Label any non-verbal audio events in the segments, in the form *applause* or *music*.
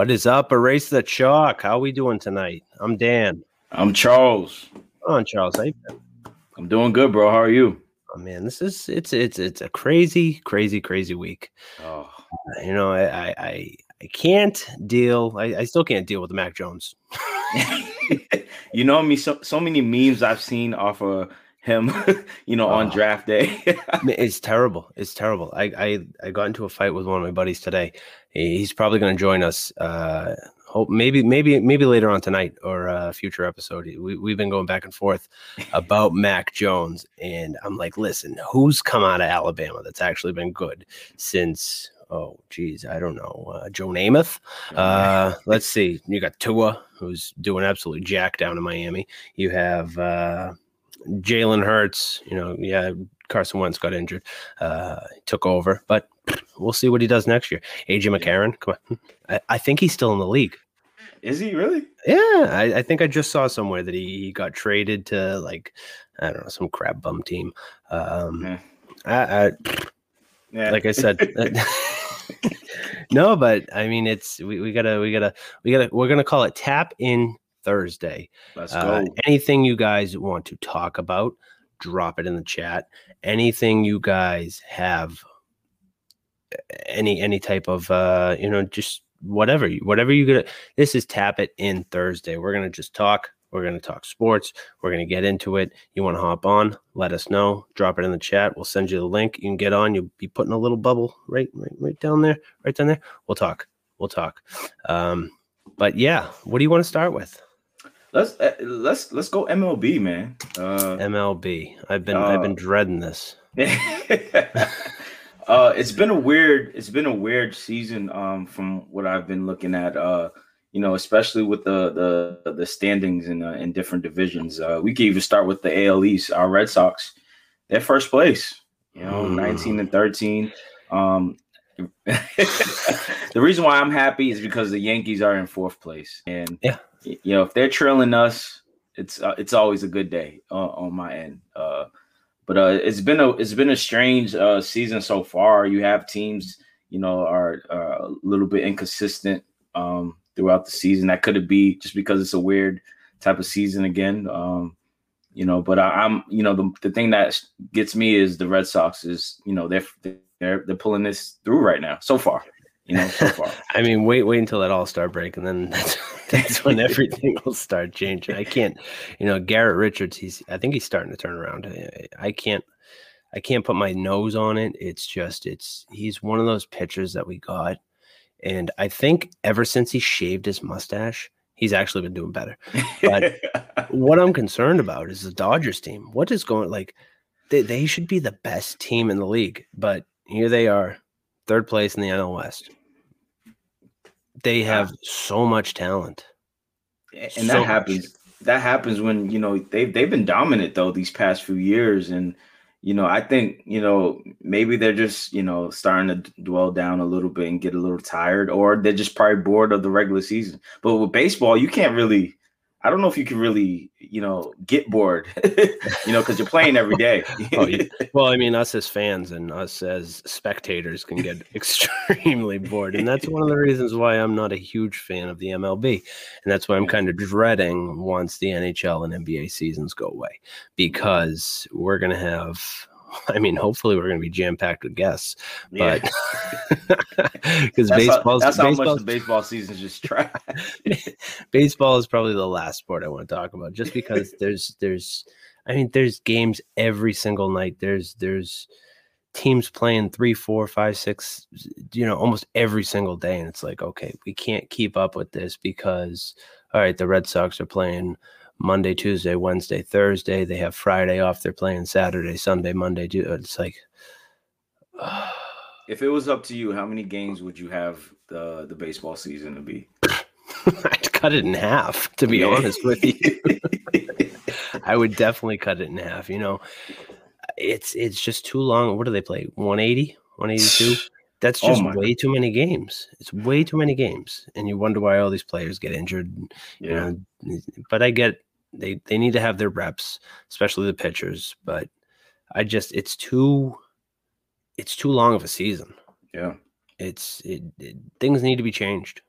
What is up? Erase the chalk. How are we doing tonight? I'm Dan. I'm Charles. On, Charles. How you been? I'm doing good, bro. How are you? Oh man, this is it's it's it's a crazy, crazy, crazy week. Oh, uh, You know, I I I, I can't deal. I, I still can't deal with the Mac Jones. *laughs* you know me. So so many memes I've seen off of him. *laughs* You know, on Oh. draft day. *laughs* It's terrible. It's terrible. I, I I got into a fight with one of my buddies today. He's probably going to join us. Uh, hope maybe maybe maybe later on tonight or a future episode. We we've been going back and forth about Mac Jones, and I'm like, listen, who's come out of Alabama that's actually been good since? Oh, geez, I don't know. Uh, Joe Namath. Uh, let's see. You got Tua, who's doing absolutely jack down in Miami. You have uh, Jalen Hurts. You know, yeah, Carson Wentz got injured, uh, took over, but we'll see what he does next year. AJ McCarron, come on, I, I think he's still in the league. Is he really? Yeah, I, I think I just saw somewhere that he, he got traded to like I don't know some crab bum team. Um, Yeah. I, I, Yeah. like I said. *laughs* *laughs* no, but I mean, it's we, we gotta we gotta we gotta we're gonna call it Tap In Thursday. Let's Uh, go. anything you guys want to talk about, drop it in the chat. Anything you guys have, any any type of uh, you know, just whatever you whatever you gonna. This is tap it in Thursday. We're gonna just talk. We're gonna talk sports. We're gonna get into it. You want to hop on? Let us know. Drop it in the chat. We'll send you the link. You can get on. You'll be putting a little bubble right right right down there. Right down there. We'll talk. We'll talk. Um, but yeah, what do you want to start with? Let's uh, let's let's go MLB, man. Uh, MLB. I've been I've been Uh, dreading this. *laughs* uh it's been a weird it's been a weird season um from what I've been looking at uh you know especially with the the the standings in uh, in different divisions uh we can even start with the AL East our Red Sox they're first place you know Mm. 19 and 13 um *laughs* the reason why I'm happy is because the Yankees are in fourth place and Yeah. You know if they're trailing us it's uh, it's always a good day uh, on my end uh but uh, it's been a it's been a strange uh, season so far. You have teams, you know, are, are a little bit inconsistent um, throughout the season. That could be just because it's a weird type of season again, um, you know. But I, I'm, you know, the, the thing that gets me is the Red Sox is, you know, they're they're they're pulling this through right now so far, you know, so far. *laughs* I mean, wait, wait until that All Star break, and then *laughs* that's, that's when *laughs* everything will start changing. I can't, you know, Garrett Richards. He's, I think he's starting to turn around. I- I can't, I can't put my nose on it. It's just, it's he's one of those pitchers that we got, and I think ever since he shaved his mustache, he's actually been doing better. But- what I'm concerned about is the Dodgers team. What is going like? They, they should be the best team in the league, but here they are, third place in the NL West. They have so much talent. and So that much. happens that happens when you know they've they've been dominant though these past few years and you know i think you know maybe they're just you know starting to dwell down a little bit and get a little tired or they're just probably bored of the regular season but with baseball you can't really i don't know if you can really you know get bored *laughs* you know because you're playing every day *laughs* Oh, yeah. Well, I mean, us as fans and us as spectators can get *laughs* extremely bored, and that's one of the reasons why I'm not a huge fan of the MLB, and that's why I'm kind of dreading once the NHL and NBA seasons go away, because we're gonna have. *laughs* I mean, hopefully, we're gonna be jam packed with guests, Yeah. but *laughs* because baseball's that's how much the baseball season is just trash *laughs* baseball is probably the last sport I want to talk about, just because there's there's I mean there's games every single night. There's there's teams playing three, four, five, six, you know, almost every single day, and it's like okay, we can't keep up with this because all right, the Red Sox are playing Monday, Tuesday, Wednesday, Thursday. They have Friday off. They're playing Saturday, Sunday, Monday. Tu- uh, It's like. if it was up to you how many games would you have the the baseball season to be *laughs* I'd cut it in half, to be Yeah. honest with you. *laughs* I would definitely cut it in half. You know, it's it's just too long. What do they play? 180, 182? That's Oh just my way too many games. It's way too many games. And you wonder why all these players get injured. You yeah know, but I get they they need to have their reps, especially the pitchers. But I just it's too it's too long of a season. yeah It's it, it things need to be changed.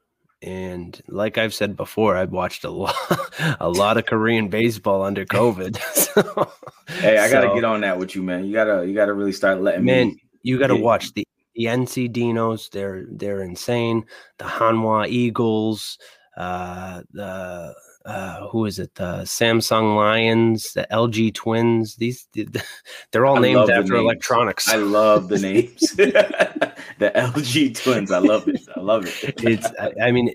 And like I've said before, I've watched a lot, *laughs* a lot of Korean baseball under COVID. *laughs* so, hey, I gotta so, get on that with you, man. You gotta, you gotta really start letting man, me. You gotta watch the the NC Dinos. They're they're insane. The Hanwha Eagles. Uh, the uh, who is it? The Samsung Lions, the LG Twins. These *laughs* they're all I named after electronics. I love the names. *laughs* *laughs* the LG Twins. I love it. I love it. it's. I, I, mean,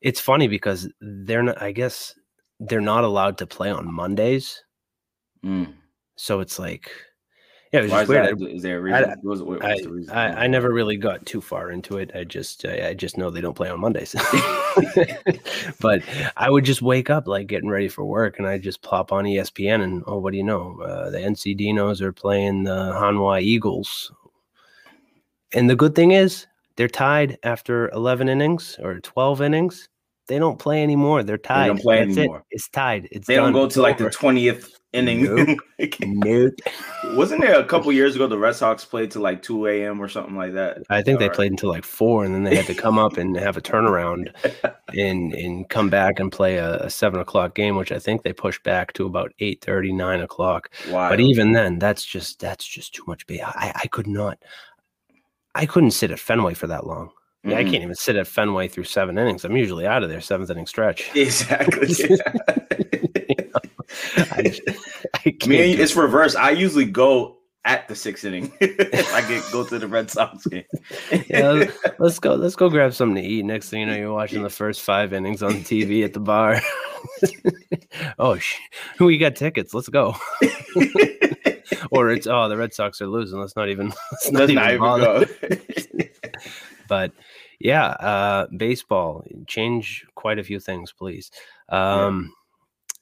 it's funny because they're not. I guess they're not allowed to play on Mondays. Mm. So it's like yeah, it was Why just weird. That? Is there a reason? I, was, the reason? I, I, never really got too far into it. I just I, I just know they don't play on Mondays. *laughs* *laughs* but I would just wake up like getting ready for work, and I just plop on ESPN, and oh, what do you know? Uh, the NC Dinos are playing the Hanwha Eagles, and the good thing is they're tied after eleven innings or twelve innings. They don't play anymore. They're tied. They don't play That's anymore. It. It's tied. It's they done. don't go to like the twentieth inning. Nope. *laughs* nope. Wasn't there a couple years ago the Red Sox played to like 2 a.m. or something like that? I think they played until like four, and then they had to come up and have a turnaround *laughs* and and come back and play a, a, seven o'clock game, which I think they pushed back to about 8 30, 9 o'clock. Wow. But even then, that's just that's just too much. I, I could not I couldn't sit at Fenway for that long. mm I can't even sit at Fenway through seven innings. I'm usually out of there seventh inning stretch. Exactly. *laughs* *laughs* I, *laughs* I Me, it's reverse. I usually go at the sixth inning. *laughs* I get go to the Red Sox game. yeah, let's go. Let's go grab something to eat. Next thing you know, you're watching the first five innings on TV at the bar. oh, sh- we got tickets. Let's go. or it's oh, the Red Sox are losing. Let's not even. Let's not, even, even go. but yeah, uh, baseball change quite a few things, please. Um,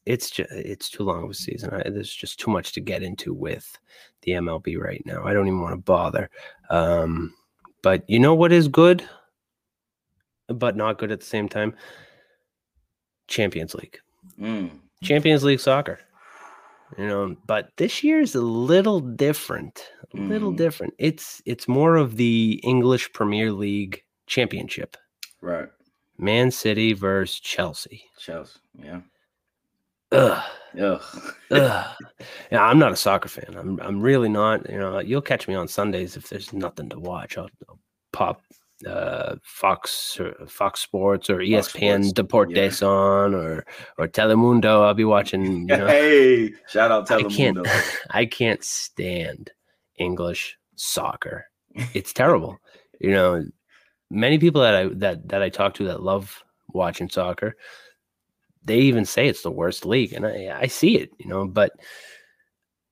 it's just it's too long of a season. I, there's just too much to get into with the MLB right now. I don't even want to bother. Um, but you know what is good, but not good at the same time? Champions League. Mm. Champions League soccer. You know, but this year is a little different. A mm. little different. It's it's more of the English Premier League championship. Right. Man City versus Chelsea. Chelsea, yeah. Ugh. Ugh. *laughs* Ugh. Yeah, I'm not a soccer fan. I'm I'm really not. You know, you'll catch me on Sundays if there's nothing to watch. I'll, I'll pop uh, Fox or Fox Sports or ESPN Sports. Deportes yeah. on or or Telemundo. I'll be watching. *laughs* You know, hey, shout out Telemundo. I can't, *laughs* I can't stand English soccer. It's terrible. you know, many people that I that that I talk to that love watching soccer they even say it's the worst league, and I, I see it, you know. But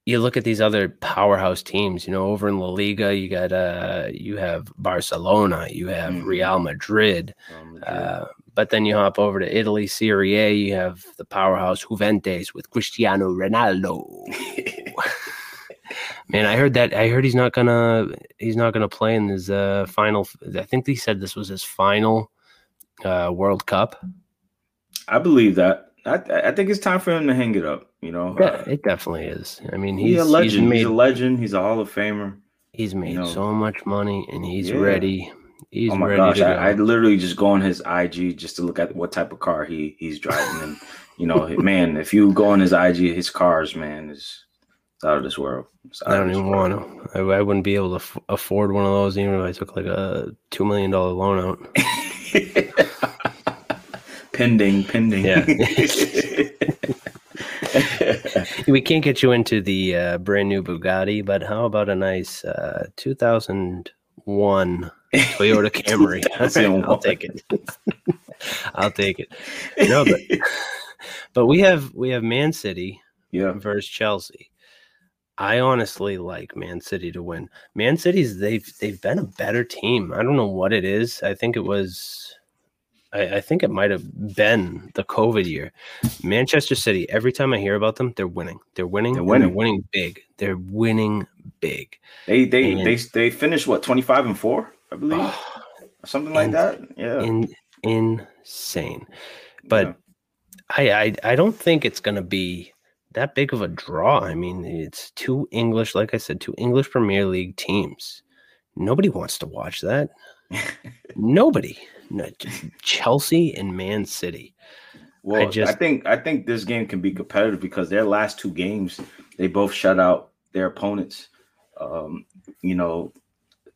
you look at these other powerhouse teams, you know, over in La Liga, you got uh, you have Barcelona, you have mm-hmm. Real Madrid, Madrid. Uh, but then you hop over to Italy, Serie A, you have the powerhouse Juventus with Cristiano Ronaldo. *laughs* Man, I heard that. I heard he's not gonna he's not gonna play in his uh, final. I think he said this was his final uh, World Cup. I believe that. I, I think it's time for him to hang it up. You know, yeah, uh, it definitely is. I mean, he's, he's a legend. He's, made, he's, a legend. He's a Hall of Famer. He's made you know, so much money, and he's yeah. ready. He's oh my ready gosh! I, I, literally just go on his IG just to look at what type of car he he's driving, and you know, man, if you go on his IG, his cars, man, is it's out of this world. I don't even want to. I, I, wouldn't be able to f- afford one of those even if I took like a two million dollar loan out. *laughs* pending, pending. Yeah. *laughs* we can't get you into the uh, brand new Bugatti, but how about a nice uh, 2001 Toyota Camry? *laughs* I'll take it. I'll take it. No, but *laughs* but we have we have Man City yeah. versus Chelsea. I honestly like Man City to win. Man City's they've they've been a better team. I don't know what it is. I think it was I, I think it might have been the COVID year. Manchester City. Every time I hear about them, they're winning. They're winning. They're winning. They're winning big. They're winning big. They they and, they they finished what twenty five and four, I believe, oh, something like that. Yeah, in, insane. But yeah. I, I I don't think it's gonna be that big of a draw. I mean, it's two English, like I said, two English Premier League teams. Nobody wants to watch that. Nobody. No, Chelsea and Man City. Well, I, just, I think I think this game can be competitive because their last two games, they both shut out their opponents. Um, you know,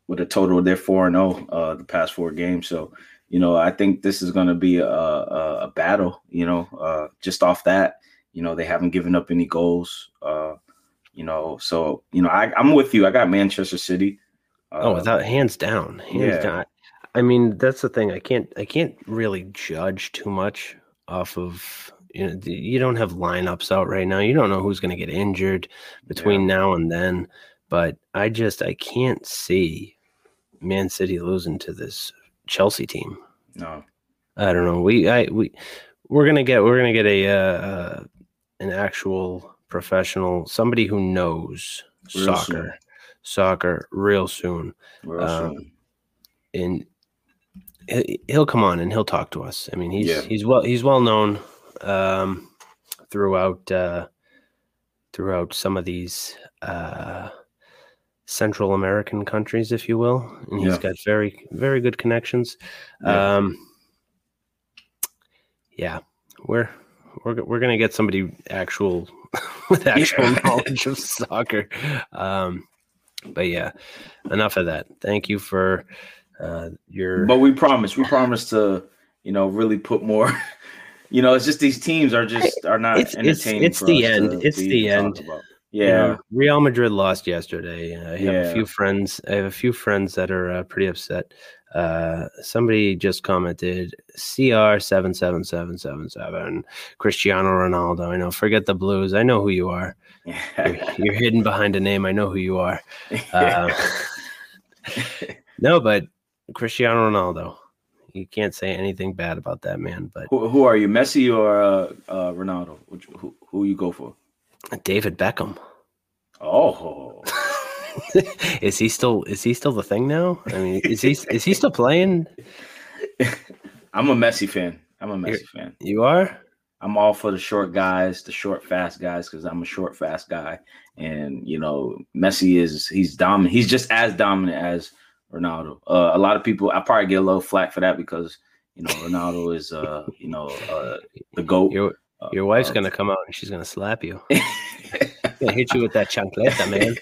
with a total, they're four and zero oh, uh, the past four games. So, you know, I think this is going to be a, a, a, battle. You know, uh, just off that, you know, they haven't given up any goals. Uh, you know, so you know, I, I'm with you. I got Manchester City. Oh, without hands down, hands yeah. down. I mean, that's the thing. I can't I can't really judge too much off of you know you don't have lineups out right now. You don't know who's going to get injured between yeah. now and then. But I just I can't see Man City losing to this Chelsea team. No, I don't know. We I we we're gonna get we're gonna get a uh, uh, an actual professional somebody who knows real soccer soon. Soccer real soon. Real um, soon. And he'll come on and he'll talk to us. I mean, he's yeah. he's well he's well known um, throughout uh, throughout some of these uh, Central American countries, if you will, and he's yeah. got very very good connections. Yeah. Um, yeah, we're we're we're gonna get somebody actual *laughs* with *laughs* actual knowledge of soccer. Um, but yeah, enough of that. Thank you for uh, your. But we promise, we promise to, you know, really put more. *laughs* you know, it's just these teams are just are not it's, entertaining. It's, it's the end. To, it's the end. Yeah, you know, Real Madrid lost yesterday. I have yeah. a few friends. I have a few friends that are uh, pretty upset. Uh, somebody just commented CR seven seven seven seven seven Cristiano Ronaldo. I know. Forget the Blues. I know who you are. You're, you're, hidden behind a name. I know who you are. *laughs* Uh, no, but Cristiano Ronaldo. You can't say anything bad about that man. But who, who are you, Messi or uh, uh, Ronaldo? Which, who who you go for? David Beckham. Oh. *laughs* is he still is he still the thing now? I mean, is he is he still playing? *laughs* I'm a Messi fan. I'm a Messi You're, fan. You are? I'm all for the short guys, the short fast guys, because I'm a short fast guy. And you know, Messi is he's dominant. He's just as dominant as Ronaldo. Uh, a lot of people, I probably get a little flack for that because you know Ronaldo is, uh, you know, uh, the goat. Your, uh, your wife's uh, gonna come out and she's gonna slap you. *laughs* gonna hit you with that chancleta, man.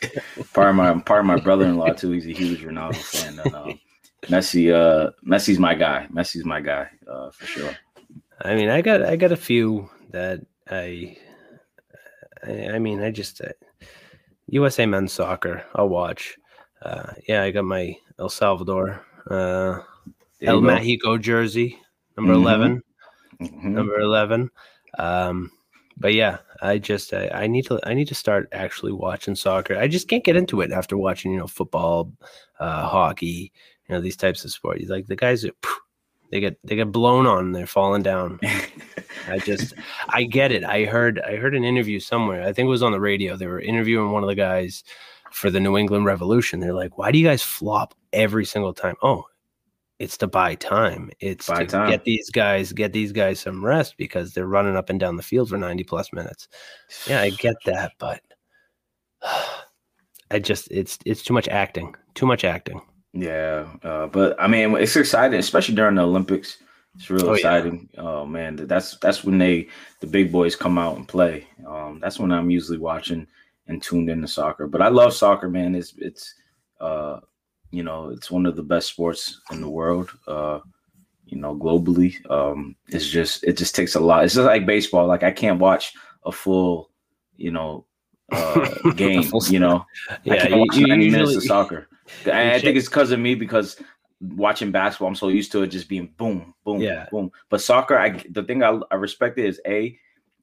*laughs* part of my part of my brother-in-law too. He's a huge Ronaldo fan. And, um, Messi, uh, Messi's my guy. Messi's my guy uh, for sure. I mean, I got I got a few that I. I, I mean, I just uh, USA men's soccer. I'll watch. Uh, yeah, I got my El Salvador, uh, El go. Mexico jersey, number mm-hmm. 11 mm-hmm. number eleven. Um, but yeah, I just I, I, need to I need to start actually watching soccer. I just can't get into it after watching you know football, uh, hockey, you know these types of sports. Like the guys are. They get they get blown on. They're falling down. *laughs* I just I get it. I heard I heard an interview somewhere. I think it was on the radio. They were interviewing one of the guys for the New England Revolution. They're like, why do you guys flop every single time? Oh, it's to buy time. It's buy to time. get these guys get these guys some rest because they're running up and down the field for 90 plus minutes. Yeah, I get that, but *sighs* I just it's it's too much acting. Too much acting. Yeah, uh, but I mean, it's exciting, especially during the Olympics. It's real oh, exciting. Yeah. Oh man, that's that's when they the big boys come out and play. Um, that's when I'm usually watching and tuned into soccer. But I love soccer, man. It's it's uh you know it's one of the best sports in the world. Uh, you know, globally. Um, it's just it just takes a lot. It's just like baseball. Like I can't watch a full, you know, uh, *laughs* game. you know, yeah, I can't watch you, 90 usually, soccer. I, I think it's because of me because watching basketball, I'm so used to it just being boom, boom, yeah. boom. But soccer, I the thing I, I respect it is a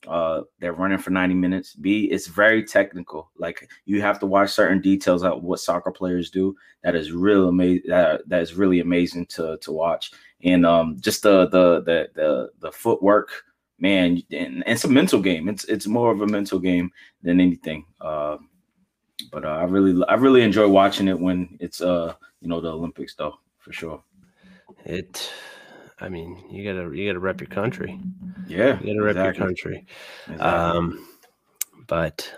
uh they're running for 90 minutes. B it's very technical. Like you have to watch certain details of what soccer players do. That is real amazing that, that is really amazing to to watch. And um just the the the the, the footwork man and, and it's a mental game. It's it's more of a mental game than anything. Uh but uh, i really i really enjoy watching it when it's uh you know the olympics though for sure it I mean, you gotta you gotta rep your country. Yeah, you gotta rep exactly. your country. Exactly. Um, but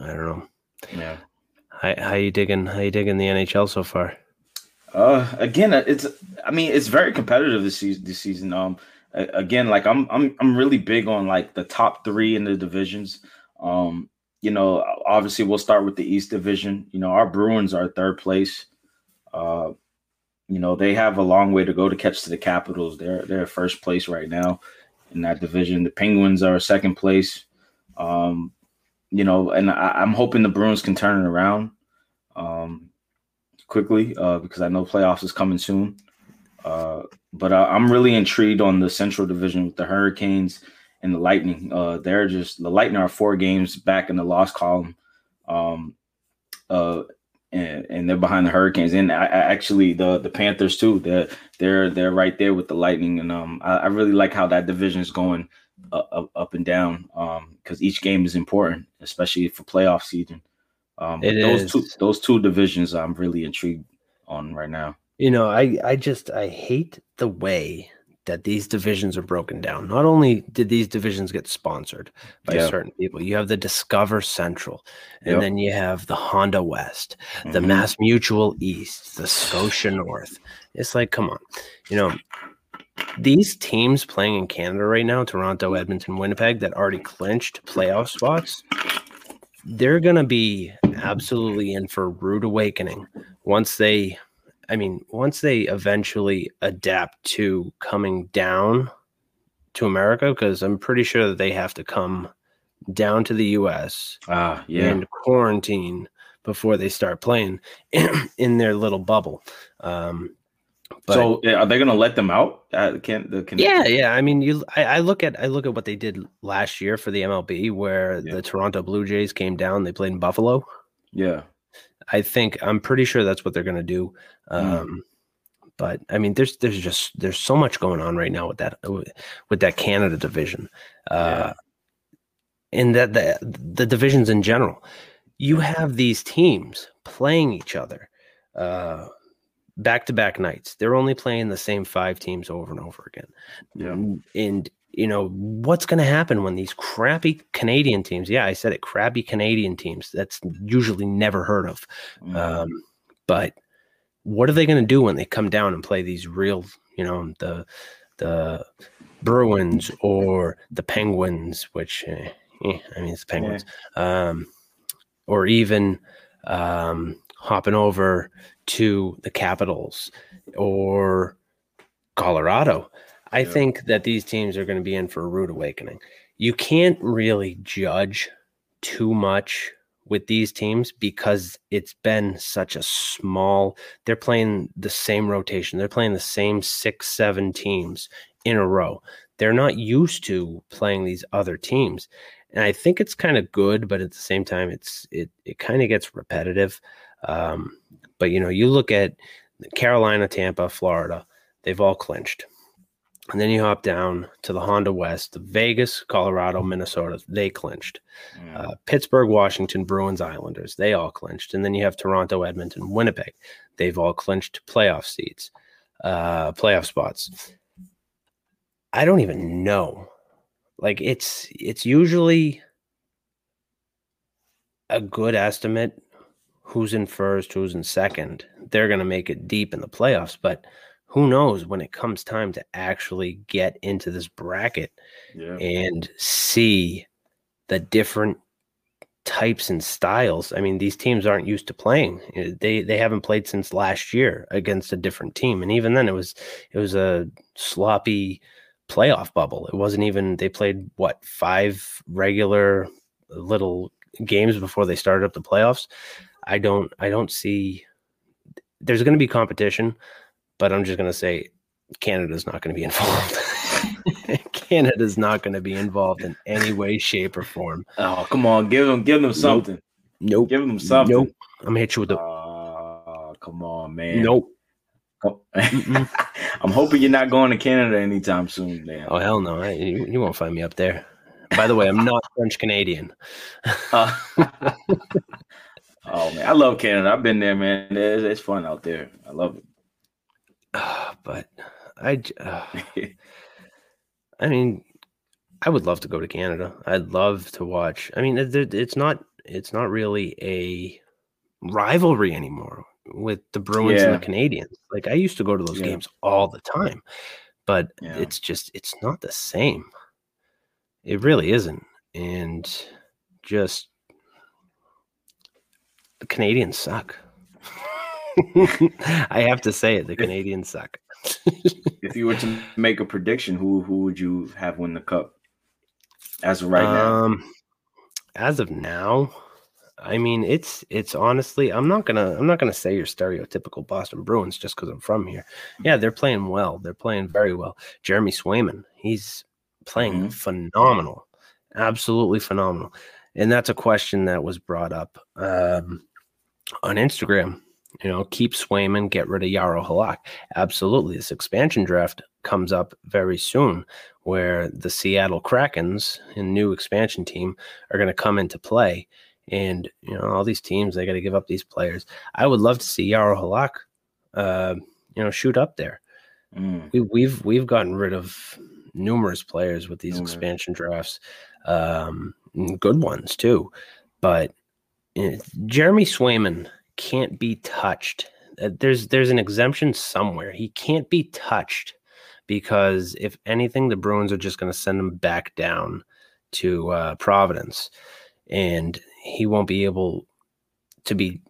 I don't know. Yeah. How, how you digging? How you digging the NHL so far? Uh, again, uh, it's I mean it's very competitive this season. This season, um, again, like I'm I'm I'm really big on like the top three in the divisions. Um, you know, obviously we'll start with the East Division. You know, our Bruins are third place. Uh, you know, they have a long way to go to catch to the Capitals. They're they're first place right now in that division. The Penguins are second place. Um, you know, and I, am hoping the Bruins can turn it around um, quickly uh, because I know playoffs is coming soon. Uh, but uh, I'm really intrigued on the Central Division with the Hurricanes and the Lightning. Uh, they're just the Lightning are four games back in the loss column. Um, uh, and, and they're behind the Hurricanes, and I, I actually the the Panthers too. They're they're they're right there with the Lightning, and um, I, I really like how that division is going uh, up, up and down. Um, because each game is important, especially for playoff season. Um, those is. two those two divisions I'm really intrigued on right now. You know, I I just I hate the way that these divisions are broken down. Not only did these divisions get sponsored by yeah. certain people, you have the Discover Central, and yep. then you have the Honda West, mm-hmm. the Mass Mutual East, the Scotia North. It's like, come on, you know, these teams playing in Canada right now, Toronto, Edmonton, Winnipeg, that already clinched playoff spots, they're going to be absolutely in for rude awakening once they I mean, once they eventually adapt to coming down to America, because I'm pretty sure that they have to come down to the US uh, yeah. and quarantine before they start playing in, *clears throat* in their little bubble. Um, but, so are they going to let them out? Uh, can, the, can yeah, yeah. I mean, you. I, I, look at I look at what they did last year for the MLB, where yeah. the Toronto Blue Jays came down. They played in Buffalo. Yeah, I think I'm pretty sure that's what they're going to do. Hmm. Um, mm. But I mean, there's there's just there's so much going on right now with that with that Canada division, uh, yeah. and that the the divisions in general. You have these teams playing each other uh back to back nights. They're only playing the same five teams over and over again. Yeah, and you know what's going to happen when these crappy Canadian teams? Yeah, I said it, crappy Canadian teams. That's usually never heard of. Mm. Um, but what are they going to do when they come down and play these real, you know, the the Bruins or the Penguins, which eh, eh, I mean it's Penguins, yeah. um, or even um, hopping over to the Capitals or Colorado. I yeah. think that these teams are going to be in for a rude awakening. You can't really judge too much with these teams because it's been such a small they're playing the same rotation. They're playing the same six seven teams in a row. They're not used to playing these other teams. And i think it's kind of good but at the same time it's it, it kind of gets repetitive. Um, but you know you look at carolina tampa florida they've all clinched and then you hop down to the Honda West, the Vegas, Colorado, Minnesota. They clinched. Mm. Uh, Pittsburgh, Washington, Bruins, Islanders. They all clinched. And then you have Toronto, Edmonton, Winnipeg. They've all clinched playoff seats, uh, playoff spots. I don't even know. Like it's it's usually a good estimate who's in first, who's in second. They're going to make it deep in the playoffs, but who knows when it comes time to actually get into this bracket yeah. and see the different types and styles. I mean, these teams aren't used to playing. Eh, they they haven't played since last year against a different team, and even then, it was it was a sloppy playoff bubble. It wasn't even. They played what five regular little games before they started up the playoffs. I don't I don't see. There's going to be competition but I'm just going to say Canada's not going to be *laughs* involved. Canada's not going to be involved in any way, shape, or form. Oh, come on, give them, give them something. Nope. Give them something. Nope. I'm gonna hit you with the. Uh, come on, man. Nope. *laughs* I'm hoping you're not going to Canada anytime soon, man. Oh hell no! I, you, you, won't find me up there. By the way, I'm not French Canadian. uh, *laughs* oh man, I love Canada. I've been there, man. It's, it's fun out there. I love it. *sighs* but I, uh, *laughs* I mean, I would love to go to Canada. I'd love to watch. I mean, it's not it's not really a rivalry anymore. with the Bruins yeah. and the Canadiens. Like I used to go to those yeah. games all the time, but yeah. it's just it's not the same. It really isn't, and just the Canadiens suck. I have to say it. The Canadiens suck. if you were to make a prediction, who who would you have win the cup as of right um, now? As of now, I mean, it's it's honestly, I'm not gonna I'm not gonna say you're stereotypical Boston Bruins just because I'm from here. Yeah, they're playing well. They're playing very well. Jeremy Swayman, he's playing mm-hmm. phenomenal, absolutely phenomenal. And that's a question that was brought up um, on Instagram. You know, keep Swayman, get rid of Jaro Halak. Absolutely, this expansion draft comes up very soon, where the Seattle Krakens, a new expansion team, are going to come into play and you know, all these teams they got to give up these players. I would love to see Jaro Halak, uh, you know, shoot up there. Mm. We, we've we've gotten rid of numerous players with these expansion drafts, um, good ones too. But know, Jeremy Swayman can't be touched. Uh, there's there's an exemption somewhere. He can't be touched because if anything, the Bruins are just going to send him back down to uh, Providence, and he won't be able to be,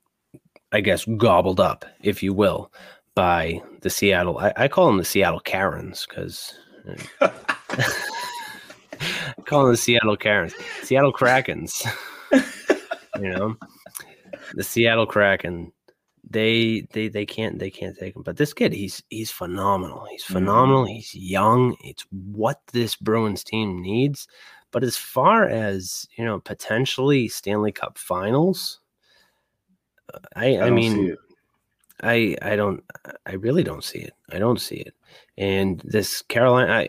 I guess, gobbled up, if you will, by the Seattle. I, I call them the Seattle Karens because. *laughs* call them the Seattle Karens, Seattle Krakens. *laughs* you know, the Seattle Kraken. They they they can't they can't take him. But this kid, he's he's phenomenal. He's phenomenal. Mm-hmm. He's young. It's what this Bruins team needs. But as far as you know, potentially Stanley Cup Finals, I I, I mean, I I don't I really don't see it. I don't see it. And this Carolina, I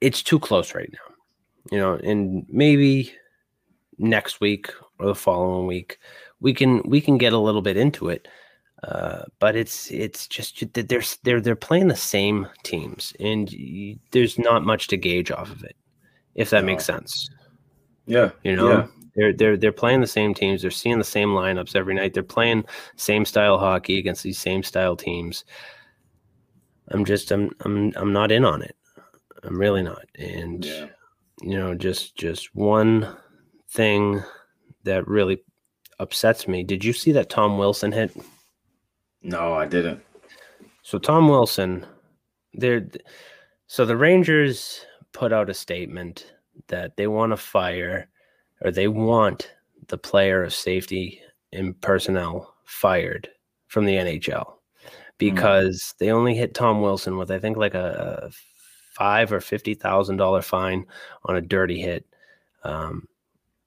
it's too close right now. You know, and maybe next week or the following week we can we can get a little bit into it. Uh, but it's it's just that they're they're they're playing the same teams, and there's not much to gauge off of it if that makes sense. Yeah. You know, yeah. they're they're they're playing the same teams. They're seeing the same lineups every night. They're playing same style hockey against these same style teams. I'm just I'm I'm I'm not in on it. I'm really not. And yeah. you know, just just one thing that really upsets me. Did you see that Tom Wilson hit? No, I didn't. So Tom Wilson, they're so the Rangers put out a statement that they want to fire or they want the player of safety and personnel fired from the NHL because mm. they only hit Tom Wilson with I think like a, a five or fifty thousand dollar fine on a dirty hit. Um,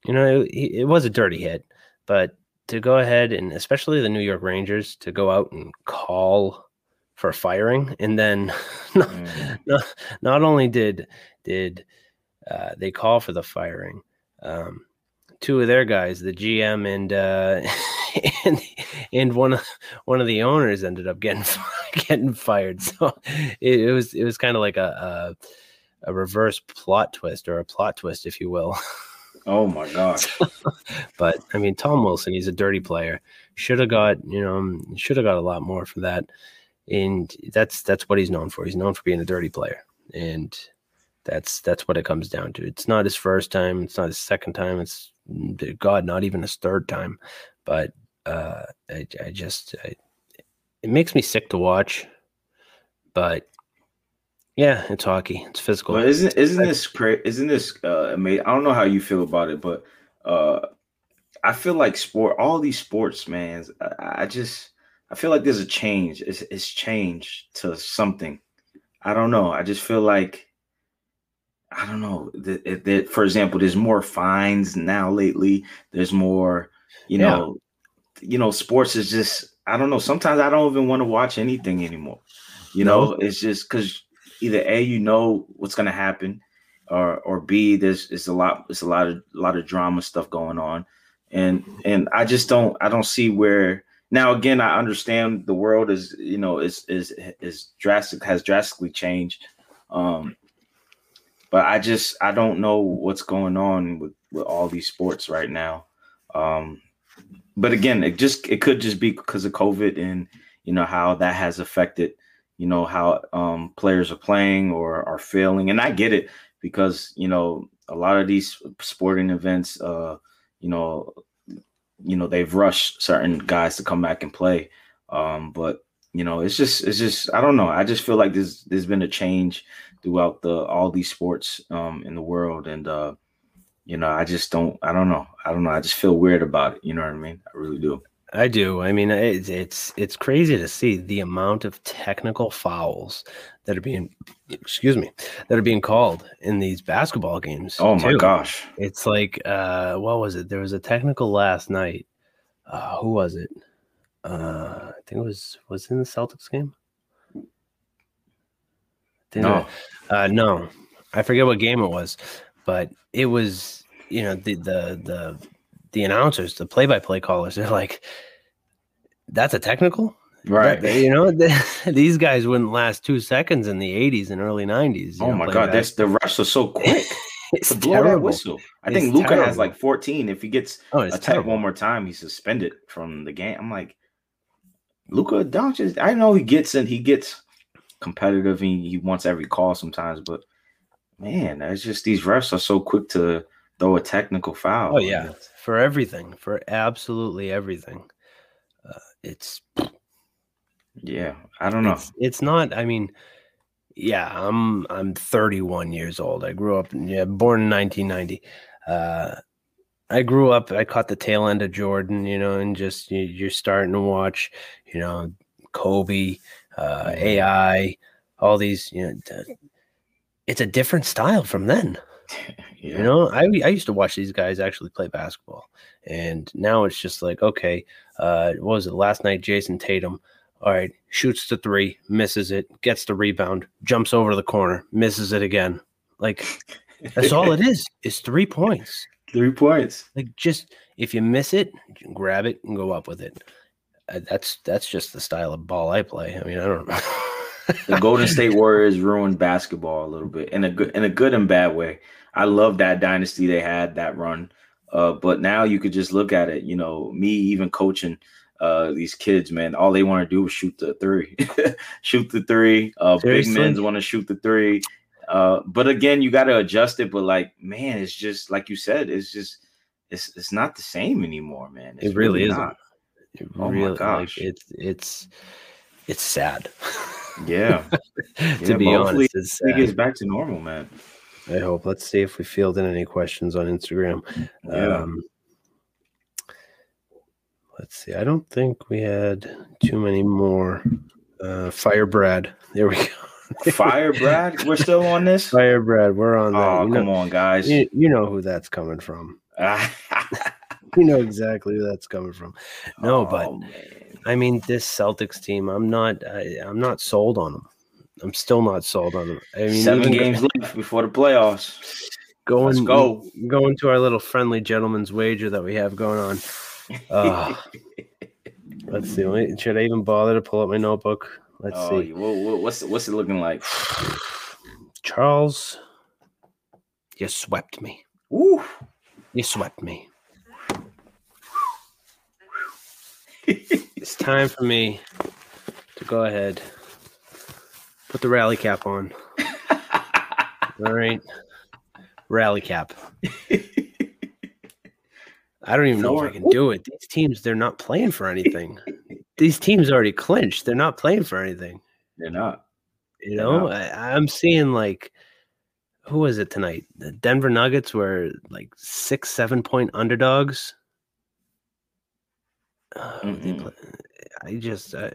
you know, it, it, was a dirty hit, but to go ahead and especially the New York Rangers to go out and call for firing, and then *laughs* not, mm. *laughs* not, not only did did uh, they call for the firing. Um, two of their guys, the GM and uh, *laughs* and and one of one of the owners ended up getting getting fired. So it, it was it was kind of like a, a, a reverse plot twist or a plot twist, if you will. Oh my gosh! *laughs* but I mean, Tom Wilson, he's a dirty player. Should have got you know should have got a lot more for that, and that's that's what he's known for. He's known for being a dirty player, and that's that's what it comes down to. It's not his first time. It's not his second time. It's God, not even his third time. But uh, I, I just I, it makes me sick to watch. But yeah, it's hockey. It's physical. But isn't isn't this crazy? Isn't this uh, amazing? I don't know how you feel about it, but uh, I feel like sport. All these sports, man. I, I just I feel like there's a change. It's it's changed to something. I don't know. I just feel like I don't know that, that for example, there's more fines now lately. There's more, you yeah. know, you know, sports is just I don't know. Sometimes I don't even want to watch anything anymore. You no. know, it's just because either a you know what's gonna happen, or or b there's it's a lot it's a lot of a lot of drama stuff going on, and and I just don't I don't see where now again I understand the world is you know is is is drastic has drastically changed. Um, but I just I don't know what's going on with, with all these sports right now. Um, but again, it just it could just be because of COVID and you know how that has affected you know how um, players are playing or are failing, and I get it because you know a lot of these sporting events, uh, you know, you know they've rushed certain guys to come back and play, um, but you know it's just it's just I don't know. I just feel like there's there's been a change throughout the all these sports um, in the world, and uh, you know I just don't I don't know I don't know I just feel weird about it. You know what I mean? I really do. I do. I mean, it's it's it's crazy to see the amount of technical fouls that are being, excuse me, that are being called in these basketball games. Oh my too. gosh! It's like, uh, what was it? There was a technical last night. Uh, who was it? Uh, I think it was was it in the Celtics game. No, uh, no, I forget what game it was, but it was you know the the the the announcers, the play-by-play callers, *laughs* they're like, "That's a technical." Right. That, you know, *laughs* these guys wouldn't last two seconds in the 80s and early 90s. Oh know, my God. That's the refs are so *laughs* quick. it's to blow that whistle. I it's think Luka terrible. has like 14. If he gets oh, attacked one more time, he's suspended from the game. I'm like, Luka Doncic. I know he gets and he gets competitive and he wants every call sometimes, but man, it's just these refs are so quick to throw a technical foul. Oh yeah, for everything, for absolutely everything. Uh, it's yeah, I don't know. It's, it's, not. I mean, yeah, I'm I'm 31 years old. I grew up. Yeah, born in 1990. Uh, I grew up. I caught the tail end of Jordan. You know, and just you, you're starting to watch. You know, Kobe, uh, mm-hmm. AI, all these. You know, it's a different style from then. *laughs* Yeah. You know, I I used to watch these guys actually play basketball, and now it's just like, okay, uh, what was it last night? Jayson Tatum all right, shoots the three, misses it, gets the rebound, jumps over the corner, misses it again. Like that's all it *laughs* is. It's three points. Three points. Like just if you miss it, you grab it and go up with it. Uh, that's that's just the style of ball I play. I mean, I don't *laughs* know. The Golden State Warriors ruined basketball a little bit in a good in a good and bad way. I love that dynasty they had that run. Uh, but now you could just look at it. You know, me even coaching uh, these kids, man, all they want to do is shoot the three, *laughs* shoot the three. Uh, big men want to shoot the three. Uh, but again, you got to adjust it. But like, man, it's just like you said, it's just it's it's not the same anymore, man. It's it really, really isn't. It oh really, my gosh, like, it's it's it's sad. *laughs* Yeah, *laughs* to yeah, be honest, it's it gets back to normal, man. I hope. Let's see if we fielded any questions on Instagram. Yeah. Um, let's see. I don't think we had too many more. Uh, Fire Brad. There we go. *laughs* Fire Brad. We're still on this. Fire Brad. We're on. Oh, you come know, on, guys. You, you, know who that's coming from. *laughs* you know exactly who that's coming from. No, oh, but man. I mean, this Celtics team. I'm not. I, I'm not sold on them. I'm still not sold on them. I mean, seven games left before the playoffs. Going, Let's go. Going to our little friendly gentleman's wager that we have going on. Uh, *laughs* let's see. Should I even bother to pull up my notebook? Let's oh, see. what's what's it looking like? Charles, you swept me. Ooh. You swept me. It's time for me to go ahead, put the rally cap on. *laughs* All right. Rally cap. I don't even know if I can do it. These teams, they're not playing for anything. These teams already clinched. They're not playing for anything. They're not. You know, I, am seeing like, who was it tonight? The Denver Nuggets were like six, seven point underdogs. Uh, I just uh,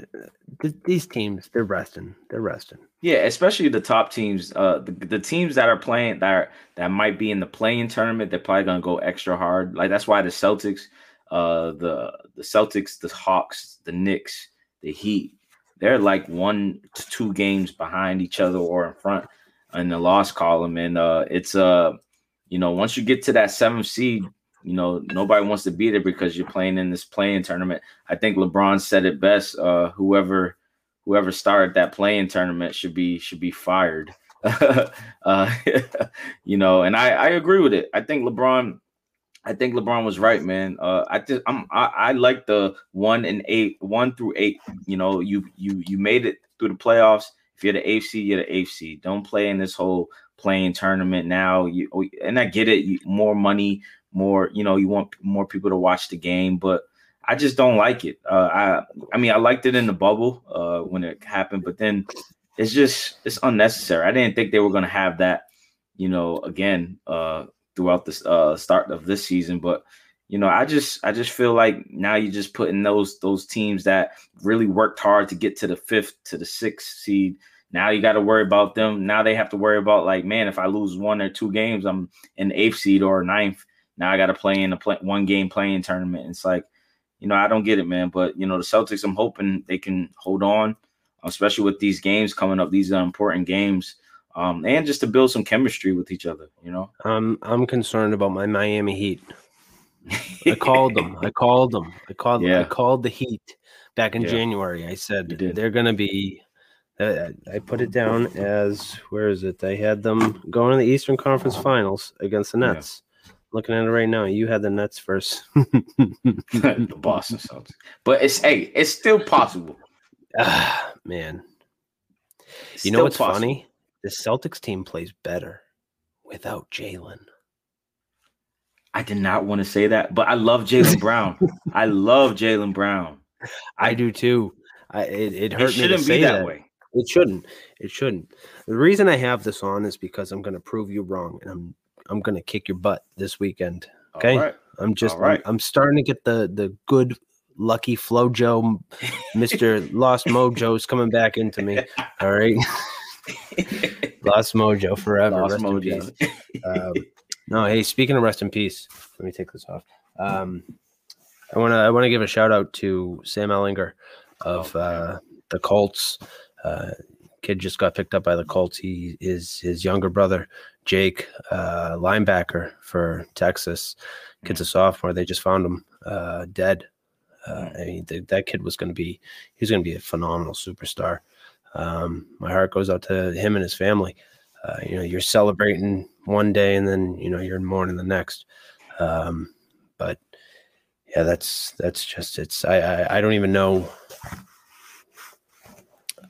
th- these teams they're resting. They're resting. Yeah, especially the top teams. Uh, the, the teams that are playing that are, that might be in the play-in tournament. They're probably gonna go extra hard. Like that's why the Celtics, uh, the the Celtics, the Hawks, the Knicks, the Heat, they're like one to two games behind each other or in front in the loss column. And uh, it's uh, you know, once you get to that seventh seed, you know, nobody wants to be it because you're playing in this play-in tournament. I think LeBron said it best. Uh, whoever whoever started that play-in tournament should be should be fired. *laughs* uh, *laughs* you know, and I, I agree with it. I think LeBron I think LeBron was right, man. Uh, I just I'm I, I like the one and eight, one through eight. You know, you you you made it through the playoffs. If you're the AFC, you're the AFC. Don't play in this whole play-in tournament now. You and I get it. You, more money, more you know. You want more people to watch the game, but I just don't like it. Uh, I I mean, I liked it in the bubble uh, when it happened, but then it's just it's unnecessary. I didn't think they were going to have that, you know, again uh, throughout the uh, start of this season. But you know, I just I just feel like now you're just putting those those teams that really worked hard to get to the fifth to the sixth seed. Now you got to worry about them. Now they have to worry about like, man, if I lose one or two games, I'm in eighth seed or ninth. Now I got to play in a play, one game playing tournament. It's like, you know, I don't get it, man. But you know, the Celtics, I'm hoping they can hold on, especially with these games coming up. These are important games um, and just to build some chemistry with each other. You know, um, I'm concerned about my Miami Heat. I called them. I called them. I called. Yeah. I called the Heat back in yeah. January. I said they're going to be. Uh, I put it down as where is it? I had them going to the Eastern Conference Finals against the Nets. Looking at it right now, you had the Nets first. *laughs* *laughs* the Boston Celtics, but it's hey, it's still possible. *sighs* Ah, man. It's you know what's possible. funny? the Celtics team plays better without Jaylen. I did not want to say that, but I love Jaylen *laughs* Brown. I love Jaylen Brown. I, I, do too. I, it, it hurt it me to say that, that way. It shouldn't. It shouldn't. The reason I have this on is because I'm going to prove you wrong, and I'm I'm going to kick your butt this weekend. Okay, I'm just I'm, I'm starting to get the the good lucky Flojo, *laughs* Mister Lost Mojo's coming back into me. All right. *laughs* Lost Mojo forever. Lost rest Mojo. Um, no, hey, speaking of rest in peace, let me take this off. Um, I want to I want to give a shout out to Sam Ehlinger of uh, the Colts. Uh, kid just got picked up by the Colts. He is his younger brother, Jake, uh, linebacker for Texas. Kid's a sophomore. They just found him uh, dead. Uh, I mean, th- that kid was going to be he's going to be a phenomenal superstar um, my heart goes out to him and his family. Uh, you know, you're celebrating one day and then you know you're in mourning the next. Um, but yeah, that's that's just it's. I I, I don't even know.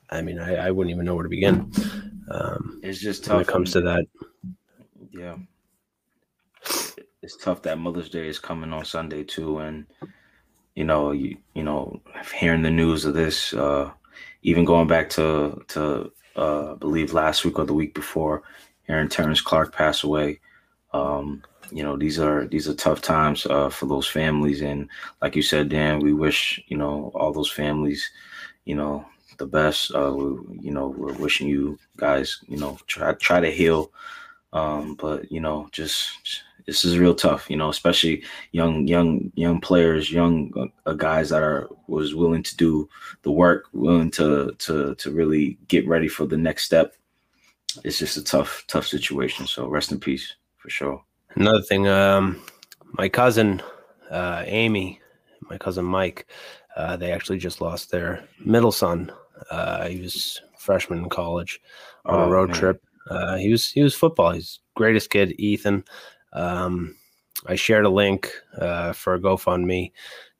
I mean, I, I wouldn't even know where to begin. Um, it's just tough when it comes to that. Yeah, it's tough that Mother's Day is coming on Sunday too, and you know, you you know, hearing the news of this. Uh, even going back to to uh, I believe last week or the week before, Aaron Terrence Clark passed away. Um, you know, these are these are tough times uh, for those families, and like you said, Dan, we wish you know all those families, you know, the best. Uh, you know, we're wishing you guys, you know, try try to heal, um, but you know, just this is real tough, you know, especially young, young, young players, young uh, guys that are was willing to do the work, willing to to to really get ready for the next step. It's just a tough, tough situation. So rest in peace for sure. Another thing, um, my cousin uh, Amy, my cousin Mike, uh, they actually just lost their middle son. Uh, he was freshman in college on oh, a road man. trip. Uh, he was he was football. He's greatest kid, Ethan. Um, I shared a link uh, for a GoFundMe.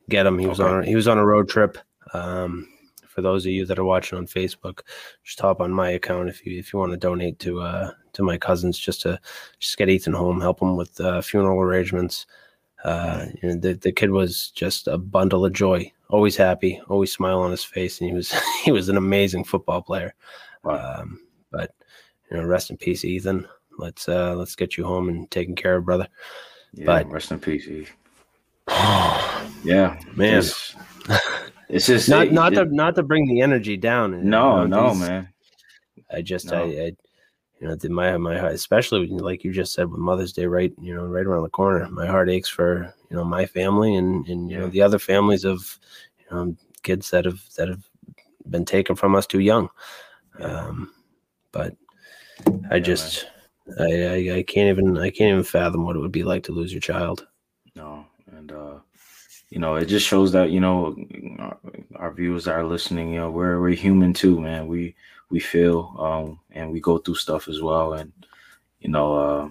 Get him. He was on. He was on a road trip. Um, for those of you that are watching on Facebook, just hop on my account if you if you want to donate to uh, to my cousins just to just get Ethan home, help him with uh, funeral arrangements. Uh, you know, the the kid was just a bundle of joy, always happy, always smile on his face, and he was *laughs* he was an amazing football player. Wow. Um, but you know, rest in peace, Ethan. Let's uh let's get you home and taken care of, brother. Yeah, but rest in peace, Eve. *sighs* yeah, man. It's, it's just not it, not it, to not to bring the energy down. No, you know, no, these, man. I just no. I, I you know my my heart, especially like you just said with Mother's Day, right? You know, right around the corner. My heart aches for you know my family and and you know the other families of you know kids that have that have been taken from us too young. Um, but I just I, I, I can't even I can't even fathom what it would be like to lose your child. No, and uh, you know, it just shows that you know our, our viewers are listening. You know, we're we're human too, man. We we feel um, and we go through stuff as well, and you know, uh,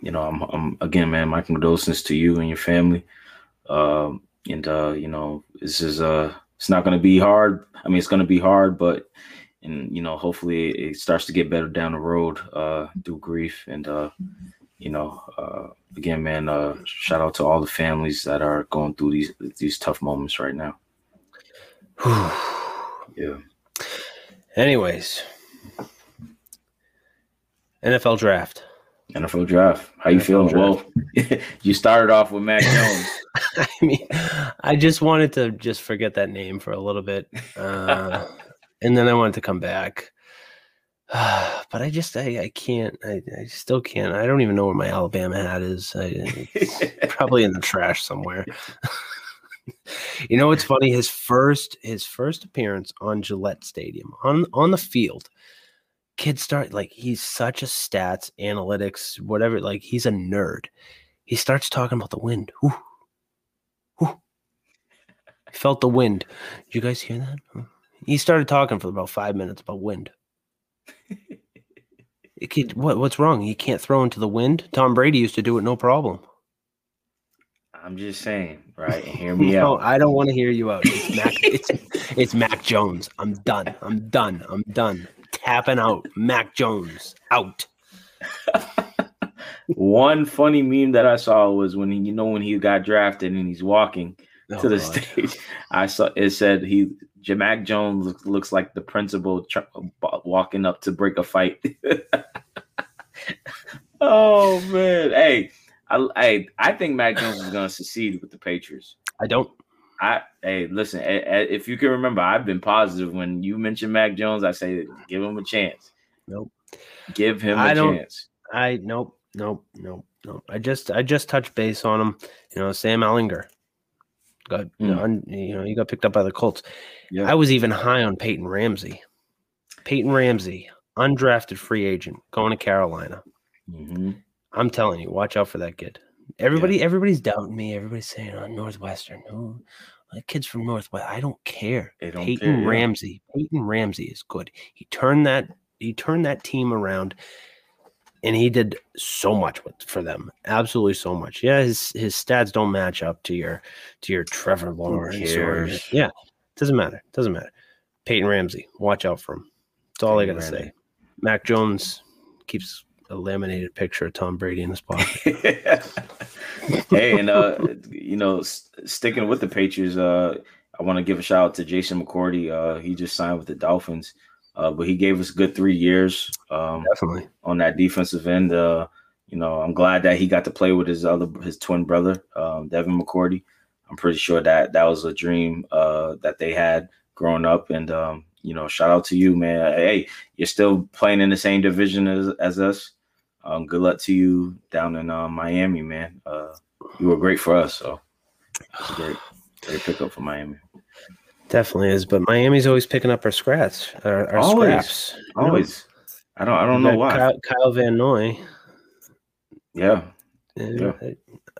you know, I'm, I'm again, man, my condolences to you and your family. Um, and uh, you know, this is uh, it's not going to be hard. I mean, it's going to be hard, but and you know, hopefully, it starts to get better down the road uh, through grief. And uh, you know, uh, again, man, uh, shout out to all the families that are going through these these tough moments right now. yeah. Anyways, NFL draft. NFL draft. How you NFL feeling? Draft. Well, *laughs* you started off with Mac Jones. *laughs* I mean, I just wanted to just forget that name for a little bit, uh, *laughs* and then I wanted to come back. *sighs* But I just, I, I can't. I, I still can't. I don't even know where my Alabama hat is. I, probably in the trash somewhere. *laughs* *laughs* you know what's funny? His first, his first appearance on Gillette Stadium on on the field kids start like he's such a stats analytics whatever like he's a nerd he starts talking about the wind Ooh. Ooh. Felt the wind did you guys hear that he started talking for about five minutes about wind. *laughs* Kid, what, what's wrong? He can't throw into the wind? Tom brady used to do it no problem. I'm just saying right? Hear *laughs* me no, out. I don't want to hear you out. It's mac it's it's mac jones. I'm done. I'm done. I'm done. Tapping out. Mac Jones. Out. *laughs* One funny meme that I saw was when he, you know, when he got drafted and he's walking oh, to the God. stage. I saw it said he Mac Jones looks, looks like the principal tr- walking up to break a fight. *laughs* oh man, hey, I, I I think Mac Jones is going to succeed with the Patriots. I don't. I hey, listen. If you can remember, I've been positive when you mentioned Mac Jones. I say give him a chance. Nope. Give him a I don't, chance. I nope, nope, nope, nope. I just I just touched base on him. You know, Sam Ehlinger got mm. you, know, you know he got picked up by the Colts. Yeah. I was even high on Peyton Ramsey. Peyton Ramsey, undrafted free agent, going to Carolina. Mm-hmm. I'm telling you, watch out for that kid. Everybody, yeah. everybody's doubting me. Everybody's saying, "Oh, Northwestern, oh, the kids from Northwest." I don't care. Don't Peyton care, yeah. Ramsey, Peyton Ramsey is good. He turned that he turned that team around, and he did so much with, for them. Absolutely so much. Yeah, his his stats don't match up to your to your Trevor Lawrence. Or, yeah, doesn't matter. Doesn't matter. Peyton Ramsey, watch out for him. That's all Peyton I gotta Ramsey. say. Mac Jones keeps a laminated picture of Tom Brady in his pocket. *laughs* hey, and uh, you know, s- sticking with the Patriots, uh, I want to give a shout out to Jason McCourty. Uh, he just signed with the Dolphins, uh, but he gave us a good three years. Um, Definitely on that defensive end. Uh, you know, I'm glad that he got to play with his other his twin brother, um, Devin McCourty. I'm pretty sure that that was a dream uh, that they had growing up, and um, you know, shout out to you, man. Hey, you're still playing in the same division as, as us um, good luck to you down in uh, Miami, man. Uh, you were great for us, so great, great pickup for Miami. Definitely is, but Miami's always picking up our scraps, our, our always, scraps. Always. I don't. I don't know why. Kyle, Kyle, Van Noy. Yeah. yeah. I,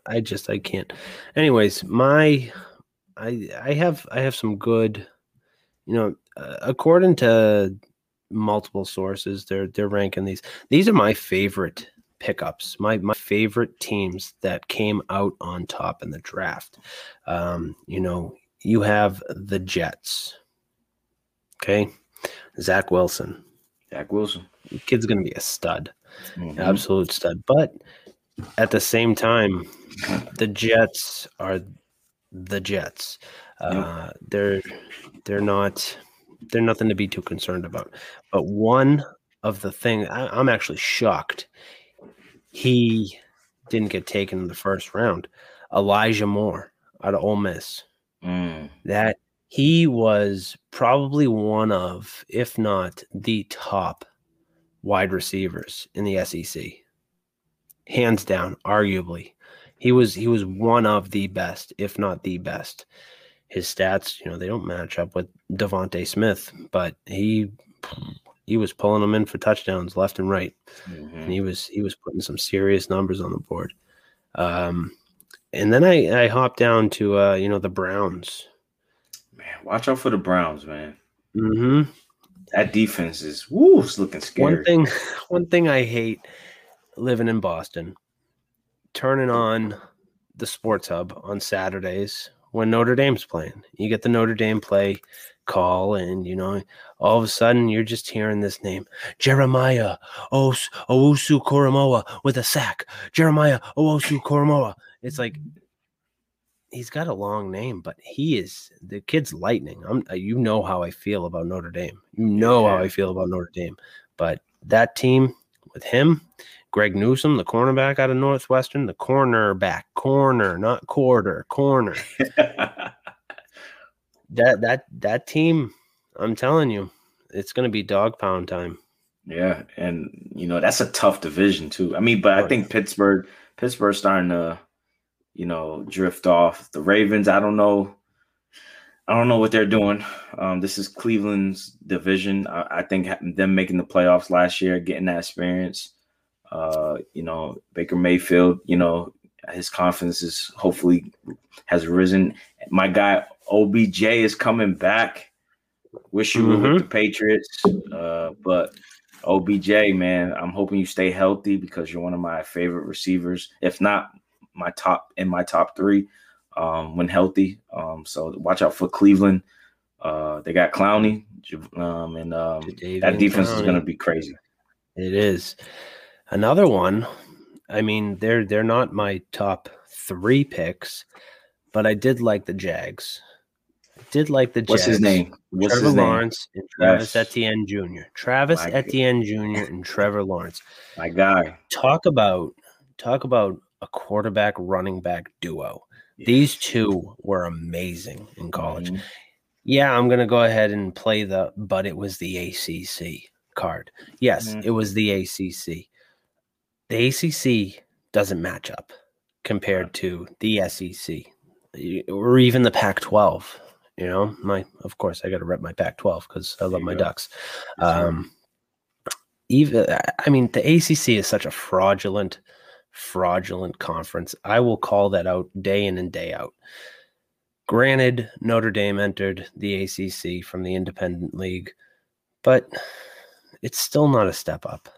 I just I can't. Anyways, my I I have I have some good, you know, uh, according to multiple sources. They're they're ranking these. These are my favorite pickups. My my favorite teams that came out on top in the draft. Um, you know, you have the Jets. Okay, Zach Wilson. Zach Wilson. Kid's gonna be a stud, mm-hmm. absolute stud. But at the same time, the Jets are the Jets. Uh, yep. They're they're not they're nothing to be too concerned about. But one of the thing I, am actually shocked he didn't get taken in the first round. Elijah Moore out of Ole Miss. Mm. That he was probably one of, if not the top wide receivers in the SEC. Hands down, arguably. He was he was one of the best, if not the best his stats, you know, they don't match up with DeVonta Smith, but he he was pulling them in for touchdowns left and right, mm-hmm. and he was he was putting some serious numbers on the board. Um, and then I I hopped down to uh, you know the Browns. Man, watch out for the Browns, man. Mm-hmm. That defense is woo, it's looking scary. One thing, *laughs* one thing I hate living in Boston turning on the Sports Hub on Saturdays when Notre Dame's playing. You get the Notre Dame play call, and you know, all of a sudden you're just hearing this name Jeremiah Owusu Koramoah with a sack. Jeremiah Owusu Koramoah. It's like he's got a long name, but he is the kid's lightning. I'm uh, you know how I feel about Notre Dame. You know how I feel about Notre Dame. But that team with him, Greg Newsome, the cornerback out of Northwestern, the cornerback, corner, not quarter, corner. *laughs* that that that team, I'm telling you, it's going to be dog pound time. Yeah, and you know that's a tough division too. I mean, but I think Pittsburgh, Pittsburgh's starting to, you know, drift off. The Ravens, I don't know, I don't know what they're doing. Um, this is Cleveland's division. I, I think them making the playoffs last year, getting that experience. Uh, you know, Baker Mayfield, you know, his confidence is hopefully has risen. My guy OBJ is coming back. Wish you mm-hmm. were with the Patriots, uh, but OBJ, man, I'm hoping you stay healthy because you're one of my favorite receivers, if not my top in my top three um, when healthy. Um, so watch out for Cleveland. Uh, they got Clowney, um, and um, that defense Clowney. is going to be crazy. It is another one. I mean, they're they're not my top three picks, but I did like the Jags did like the Jags. What's his name? What's Trevor his Lawrence name? and Travis yes. Etienne Jr. Travis My Etienne Jr. and Trevor Lawrence. My guy. Talk about talk about a quarterback running back duo. Yes. These two were amazing in college. Mm-hmm. Yeah, I'm gonna go ahead and play the but it was the ACC card. Yes, mm-hmm. it was the ACC. The ACC doesn't match up compared to the SEC or even the Pac 12. You know, my of course I got to rep my Pac-12 because I love my go. Ducks. Um, even I mean, the ACC is such a fraudulent, fraudulent conference. I will call that out day in and day out. Granted, Notre Dame entered the ACC from the Independent League, but it's still not a step up.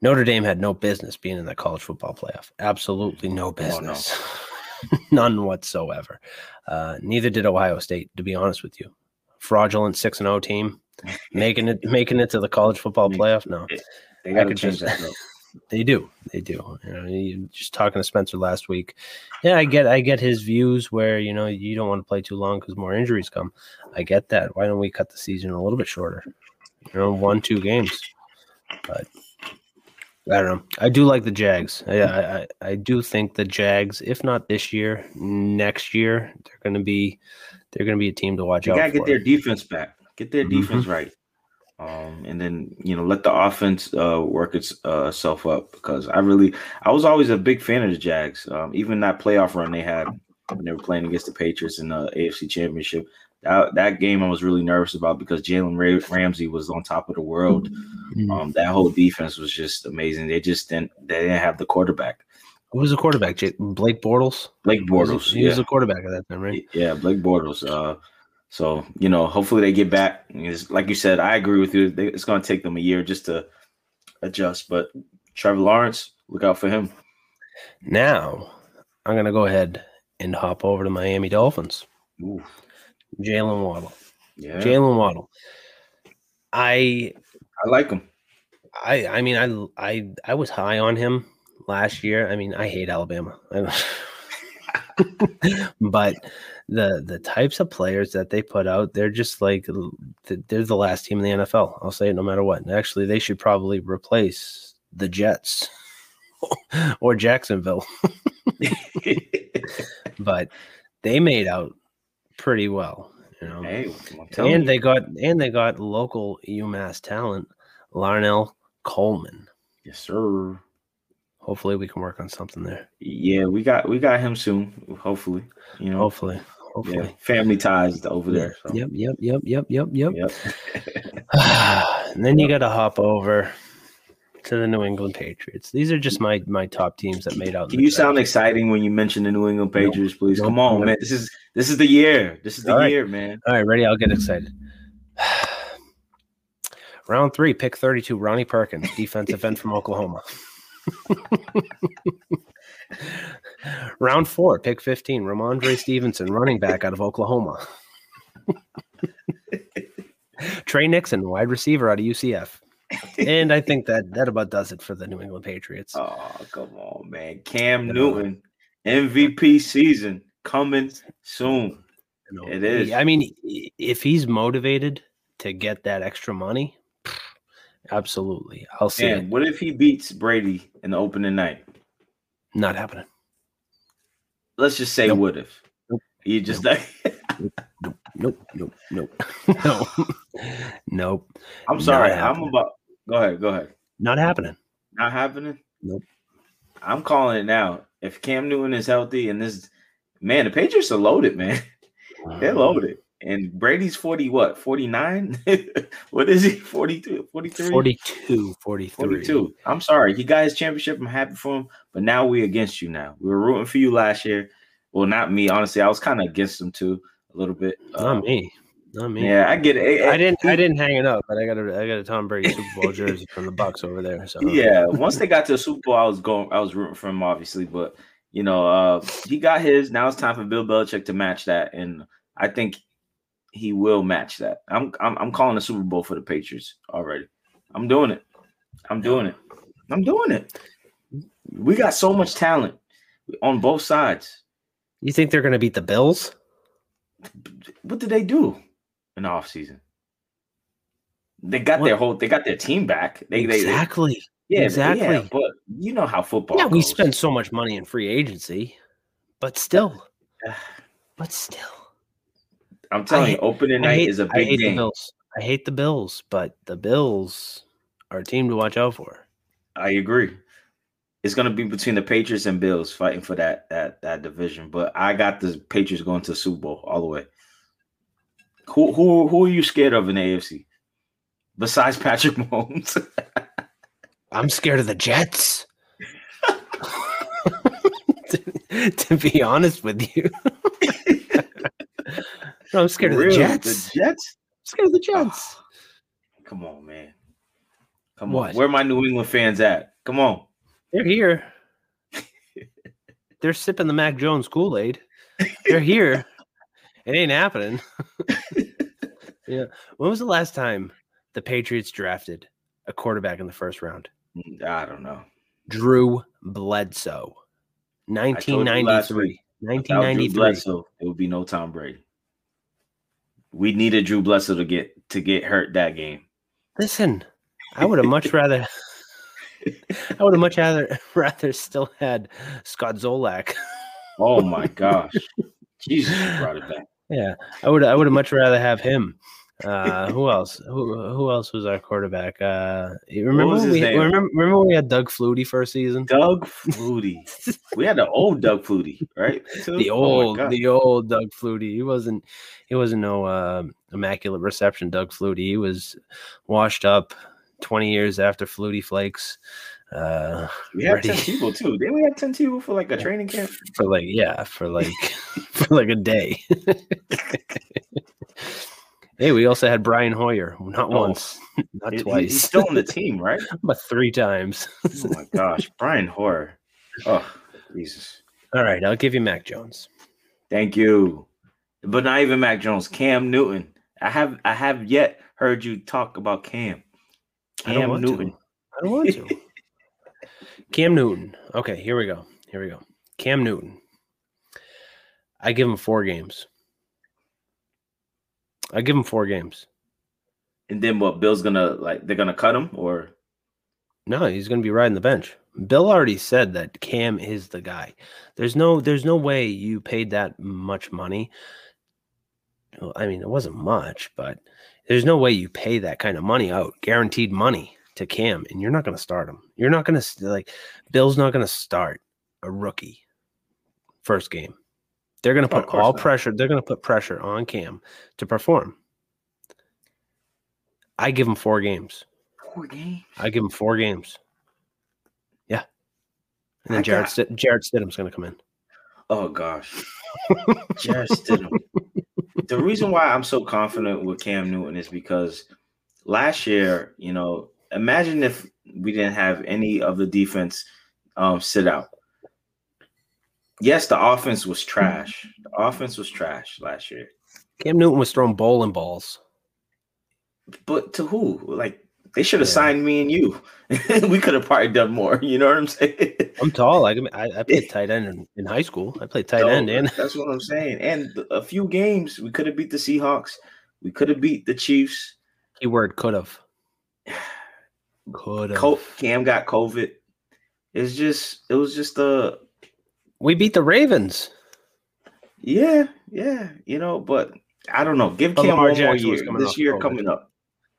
Notre Dame had no business being in the college football playoff. Absolutely no business. Oh, no. *laughs* None whatsoever. Uh, neither did Ohio State, to be honest with you. Fraudulent six and zero oh team, *laughs* making it making it to the college football playoff. No, they got to change just, that. *laughs* They do, they do. You know, you, just talking to Spencer last week. Yeah, I get, I get his views where you know you don't want to play too long because more injuries come. I get that. Why don't we cut the season a little bit shorter? You know, one, two games. But I don't know. I do like the Jags. I, I, I do think the Jags, if not this year, next year, they're going to be they're going to be a team to watch you out. Got to get their defense back. Get their mm-hmm. defense right. Um, and then you know let the offense uh, work itself uh, up because I really I was always a big fan of the Jags. Um, even that playoff run they had when they were playing against the Patriots in the AFC Championship that, that game I was really nervous about because Jalen Ramsey was on top of the world. Mm-hmm. Um, that whole defense was just amazing. They just didn't they didn't have the quarterback. Who was the quarterback? Blake Bortles. Blake Bortles. He, he yeah. was the quarterback at that time, right? Yeah, Blake Bortles. Uh, so you know, hopefully they get back. It's, like you said, I agree with you. They, it's going to take them a year just to adjust. But Trevor Lawrence, look out for him. Now, I'm going to go ahead and hop over to Miami Dolphins. Ooh. Jaylen Waddle. Yeah. Jaylen Waddle. I I like him. I I mean I I I was high on him last year. I mean I hate Alabama. *laughs* *laughs* but the the types of players that they put out, they're just like they're the last team in the NFL. I'll say it no matter what. actually, they should probably replace the Jets *laughs* or Jacksonville. *laughs* but they made out pretty well. You know, hey, and they got and they got local UMass talent, Larnell Coleman. Yes, sir. Hopefully, we can work on something there. Yeah, we got we got him soon. Hopefully, you know. Hopefully, hopefully. Yeah, family ties over there. So. Yep, yep, yep, yep, yep, yep. yep. *sighs* and then you got to hop over to the New England Patriots. These are just my my top teams that made out. Can you draft. sound exciting when you mention the New England Patriots, please? Come on, man. This is this is the year. This is the All year, right. man. All right, ready? I'll get excited. *sighs* Round three, pick 32, Ronnie Perkins, defensive end from Oklahoma. *laughs* Round four, pick 15, Rhamondre Stevenson, running back out of Oklahoma. *laughs* Tre Nixon, wide receiver out of UCF. And I think that that about does it for the New England Patriots. Oh, come on, man. Cam Newton, MVP season coming soon. You know, It is. I mean, if he's motivated to get that extra money, absolutely. I'll see Man, it. what if he beats Brady in the opening night? Not happening. Let's just say Nope. what if. Nope. You just Nope, *laughs* nope, nope, nope, *laughs* no, nope, I'm sorry. I'm about go ahead, go ahead. not happening. Not happening? Nope. I'm calling it now. If Cam Newton is healthy and this man, the Patriots are loaded, man. *laughs* They're loaded. And Brady's 40, what, 49? *laughs* what is he? 42, 43? 42, 43. 42. I'm sorry. He got his championship. I'm happy for him. But now we're against you now. We were rooting for you last year. Well, not me. Honestly, I was kind of against him too, a little bit. Not Um, me. Not me. Yeah, I get it. I didn't. I didn't hang it up, but I got a. I got a Tom Brady Super Bowl jersey from the Bucs over there. So Yeah, once they got to the Super Bowl, I was going. I was rooting for him, obviously, but you know, uh, he got his. Now it's time for Bill Belichick to match that, and I think he will match that. I'm I'm, I'm calling the Super Bowl for the Patriots already. I'm doing it. I'm doing it. I'm doing it. We got so much talent on both sides. You think they're going to beat the Bills? What did they do in the offseason? They got What? their whole. They got their team back. They, they, they exactly. yeah, yeah, exactly. but you know how football. Yeah, we spend so much money in free agency, but still, *sighs* but still, I'm telling hate- you, opening I night hate, is a big hate the game. Bills. I hate the Bills, but the Bills are a team to watch out for. I agree. It's gonna be between the Patriots and Bills fighting for that that that division. But I got the Patriots going to the Super Bowl all the way. Who who who are you scared of in the AFC? Besides *laughs* Patrick Mahomes. *laughs* I'm scared of the Jets. *laughs* to, to be honest with you, no, I'm scared of the Jets. The Jets? I'm scared of the ah. Jets. Come on, man. Come What? on. Where are my New England fans at? Come on. They're here. They're sipping the Mac Jones Kool Aid. They're here. *laughs* it ain't happening. *laughs* yeah. When was the last time the Patriots drafted a quarterback in the first round? I don't know. Drew Bledsoe. told you last 1993. Drew 1993. Bledsoe, it would be no Tom Brady. We needed Drew Bledsoe to get to get hurt that game. Listen, I would have much *laughs* rather. I would have much rather *laughs* rather still had Scott Zolak. Oh my gosh. Jesus brought it back. Yeah, I would. I would have much rather have him. Uh, who else? Who who else was our quarterback? Uh, remember we name? remember we had Doug Flutie first season? Doug Flutie. *laughs* We had the old Doug Flutie, right? The Oh old God. the old Doug Flutie. He wasn't he wasn't no uh, immaculate reception Doug Flutie. He was washed up twenty years after Flutie Flakes. Uh, we had ready. Tim Tebow too. Didn't we have Tim Tebow for like a training camp? for like yeah for like *laughs* for like a day *laughs* hey we also had brian hoyer not Oh. once *laughs* not twice He's still on the team, *laughs* right? but three times Oh my *laughs* gosh. Brian Hoyer. Oh, Jesus. all right i'll give you mac jones Thank you. But not even Mac Jones. Cam Newton. I have I have yet heard you talk about Cam. I don't Cam Newton. to. i don't want to cam newton okay here we go here we go cam newton i give him four games i give him four games And then what? Bill's gonna like they're gonna cut him or No, he's going to be riding the bench. Bill already said that Cam is the guy. There's no there's no way you paid that much money. Well, I mean, it wasn't much, but there's no way you pay that kind of money out, guaranteed money to Cam, and you're not going to start him. You're not going to like Bill's not going to start a rookie first game. They're going to Oh, put course all not. pressure. They're going to put pressure on Cam to perform. I give him four games. four games? I give him four games. Yeah. And then I Jared got- St- Jarrett Stidham's going to come in. Oh gosh. *laughs* Jarrett Stidham. the reason why I'm so confident with Cam Newton is because last year, you know, imagine if we didn't have any of the defense um, sit out. Yes, the offense was hmm. trash. The offense was trash last year. Cam Newton was throwing bowling balls. But to who? Like they should have yeah. signed me and you. *laughs* we could have probably done more. You know what I'm saying? I'm tall. I *laughs* I, I played tight end in, in, high school. I played tight so, end, and that's what I'm saying. And a few games we could have beat the Seahawks. We could have beat the Chiefs. Keyword could have. *sighs* Could have. Cam got COVID. It's just it was just a. We beat the Ravens. Yeah, yeah, you know, but I don't know. Give Cam Lamar one Jackson more year. This year COVID. coming up.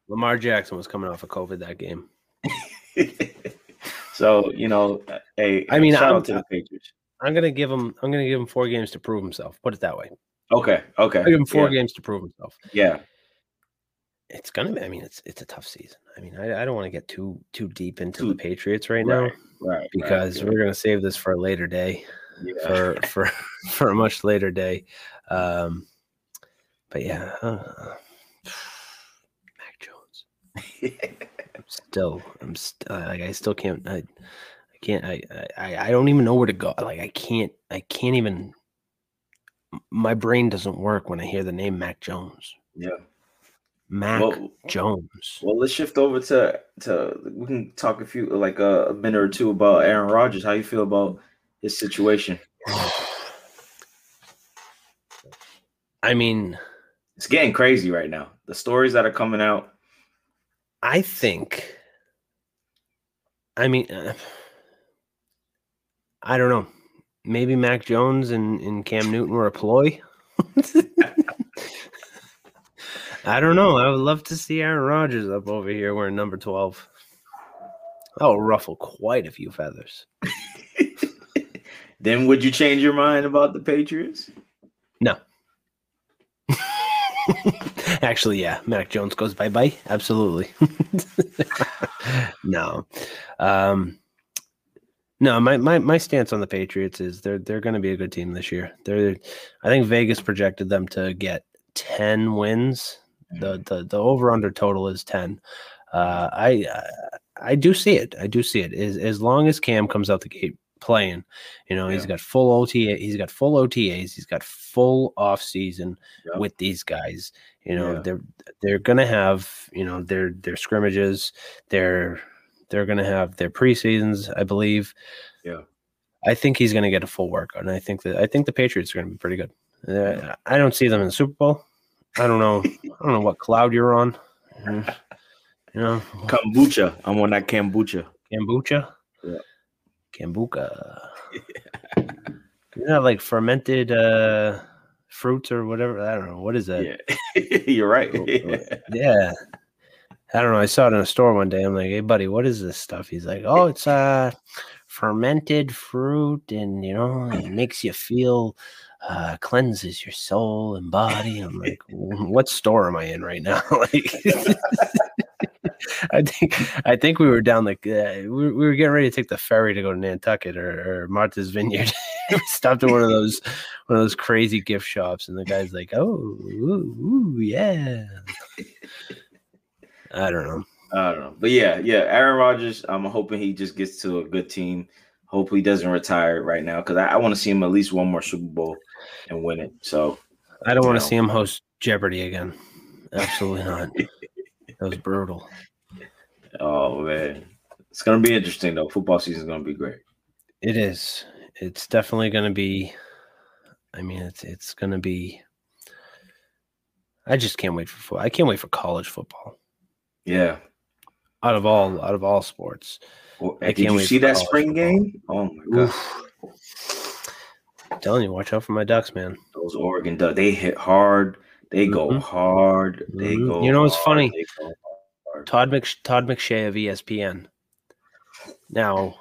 Lamar Jackson was coming off of COVID that game. *laughs* so you know, hey, I mean, shout I'm, out to the Patriots. I'm gonna give him. I'm gonna give him four games to prove himself. Put it that way. Okay. Okay. I give him four yeah. games to prove himself. Yeah. It's gonna be. I mean, it's it's a tough season. I mean, I, I don't want to get too too deep into too, the Patriots right, right now, right? Because right, we're gonna save this for a later day, yeah. for for *laughs* for a much later day. Um, but yeah, uh, *sighs* Mac Jones. *laughs* I'm still, I'm still like I still can't. I, I can't. I, I I don't even know where to go. Like I can't. I can't even. My brain doesn't work when I hear the name Mac Jones. Yeah. Mac well, Jones. Well, let's shift over to to we can talk a few like a, a minute or two about Aaron Rodgers. How you feel about his situation? *sighs* I mean, it's getting crazy right now. The stories that are coming out. I think. I mean, uh, I don't know. Maybe Mac Jones and, and Cam Newton were a ploy. *laughs* I don't know. I would love to see Aaron Rodgers up over here wearing number 12. That will ruffle quite a few feathers. Then would you change your mind about the Patriots? No. *laughs* Actually, yeah. Mac Jones goes bye bye. Absolutely. *laughs* no. Um, no, my, my my stance on the Patriots is they're they're going to be a good team this year. They're I think Vegas projected them to get 10 wins the the, the over under total is 10. Uh, I I do see it. I do see it. As as long as Cam comes out the gate playing, you know, yeah. he's got full OTA, he's got full OTAs, he's got full off season with these guys. You know, yeah. they're they're gonna have, you know, their their scrimmages, they're they're gonna have their preseasons, I believe. Yeah. I think he's going to get a full workout, and I think that I think the Patriots are going to be pretty good. Uh, I don't see them in the Super Bowl. I don't know. I don't know what cloud you're on. *laughs* You know, kombucha. I'm on that kombucha. Kombucha. Kombucha. *laughs* Yeah. Isn't that like fermented uh, fruits or whatever? I don't know. What is that? Yeah. *laughs* you're right. *laughs* yeah. I don't know. I saw it in a store one day. I'm like, hey, buddy, what is this stuff? He's like, oh, it's uh, fermented fruit, and you know, it makes you feel uh, cleanses your soul and body. I'm like, what store am I in right now? like, I think I think we were down like uh, we, we, were getting ready to take the ferry to go to Nantucket or, or Martha's Vineyard. *laughs* we stopped at one of those one of those crazy gift shops, and the guy's like, "Oh, ooh, ooh, yeah." I don't know. I don't know, but yeah, yeah. Aaron Rodgers. I'm hoping he just gets to a good team. Hopefully, he doesn't retire right now because I, I want to see him at least one more Super Bowl and win it. So I don't want to see him host Jeopardy again. Absolutely not. that was brutal. Oh man, it's gonna be interesting though. Football season is gonna be great. It is. It's definitely gonna be. I mean, it's it's gonna be. I just can't wait for football. I can't wait for college football. Yeah. Out of all out of all sports. Well, I did you see that spring football. game? Oh my god. Oof telling you, watch out for my Ducks, man. Those Oregon Ducks, they hit hard. They mm-hmm. go hard. They mm-hmm. go. You know, it's funny. Todd Mc, Todd McShay of ESPN. Now,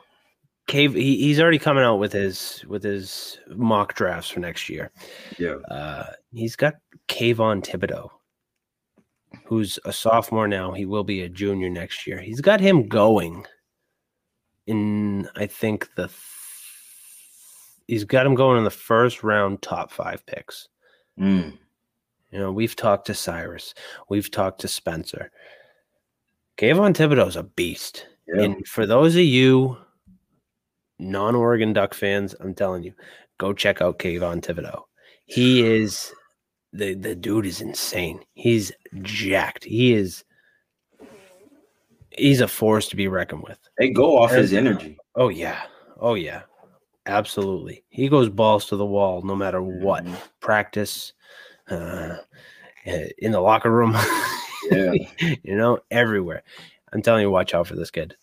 Cave, he, he's already coming out with his with his mock drafts for next year. Yeah, uh, he's got Kayvon Thibodeaux, who's a sophomore now. He will be a junior next year. He's got him going in, I think the he's got him going in the first round, top five picks. Mm. You know, we've talked to Cyrus, we've talked to Spencer. Kayvon Thibodeaux's a beast. Yeah. And for those of you non-Oregon Duck fans, I'm telling you, go check out Kayvon Thibodeaux. He is the the dude is insane. He's jacked. He is he's a force to be reckoned with. They go off his energy. Oh yeah. Oh yeah. Absolutely. He goes balls to the wall no matter what. Mhm. Practice, uh, in the locker room. *laughs* Yeah. *laughs* you know, everywhere. I'm telling you, watch out for this kid.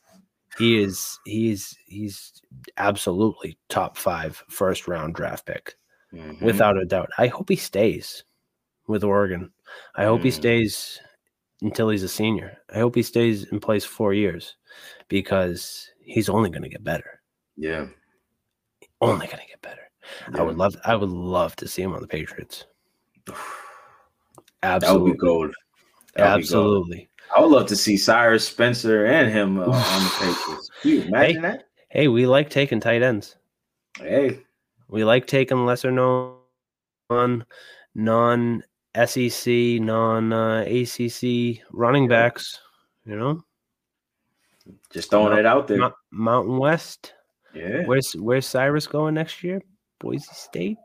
He is he's he's absolutely top five first round draft pick Mhm. without a doubt. I hope he stays with Oregon. I hope he Mm. stays until he's a senior. I hope he stays in place four years because he's only going to get better. yeah. Only going to get better. I would love. I would love to see him on the Patriots. *sighs* That would Absolutely, be gold. Absolutely. I would love to see Cyrus Spencer and him uh, on the Patriots. Can you imagine that? Hey, we like taking tight ends. Hey, We like taking lesser known, non SEC, non uh, ACC running backs. You know, just throwing it out there. Mo- Mountain West. Yeah. Where's Where's Cyrus going next year? Boise State,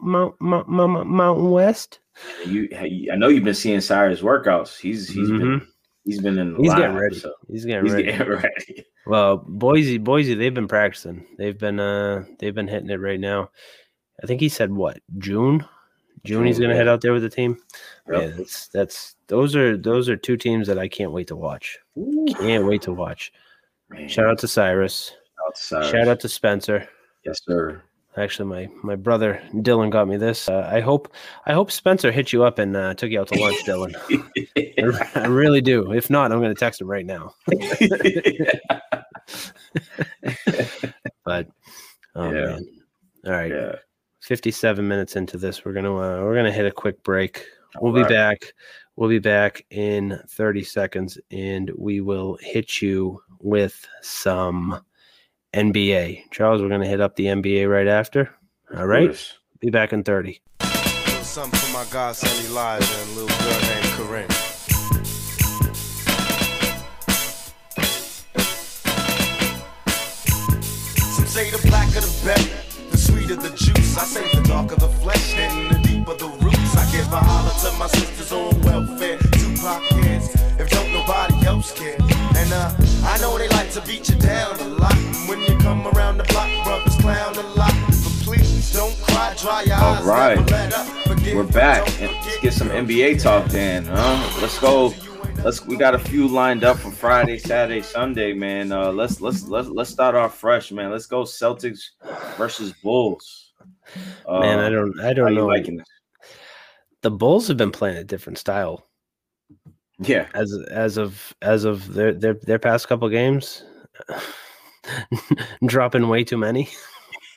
Mount, Mount, Mount, Mount, Mountain West. You, I know you've been seeing Cyrus workouts. He's he's been Mhm. he's been in the He's lineup, getting ready. so He's getting he's ready. getting *laughs* ready. Well, Boise, Boise, they've been practicing. They've been uh they've been hitting it right now. I think he said what June. June he's gonna yeah. head out there with the team. Yep. Yeah, that's that's those are those are two teams that I can't wait to watch. Ooh, Can't wait to watch. man. Shout out to Cyrus. out to Cyrus. Shout out to Spencer. Yes, sir. Actually, my my brother Dylan got me this. Uh, I hope I hope Spencer hit you up and uh, took you out to lunch, Dylan. I I really do. If not, I'm going to text him right now. But oh Yeah. man, all right. yeah. 57 minutes into this we're gonna uh, we're gonna hit a quick break we'll be Alright. back we'll be back in 30 seconds and we will hit you with some nba charles we're gonna hit up the nba right after all right be back in 30 something for my godson Elijah and a little girl named Corinne. Some say the blacker the better, the sweeter the juice. I say the darker the flesh and the deeper the roots. I give a holler to my sisters on welfare. Tupac kids, if don't nobody else care. And uh, I know they like to beat you down a lot. When you come around the block, brothers clown a lot. But please don't cry, dry your All eyes. right. never let up. Forgive, We're back. And let's get some NBA talk then. Huh? Let's go. Let's we got a few lined up for Friday, Saturday, Sunday, man. Uh let's let's let's let's start off fresh, man. Let's go Celtics versus Bulls. Uh, man i don't i don't know liking this? the bulls have been playing a different style Yeah. as as of as of their their, their past couple games *laughs* dropping way too many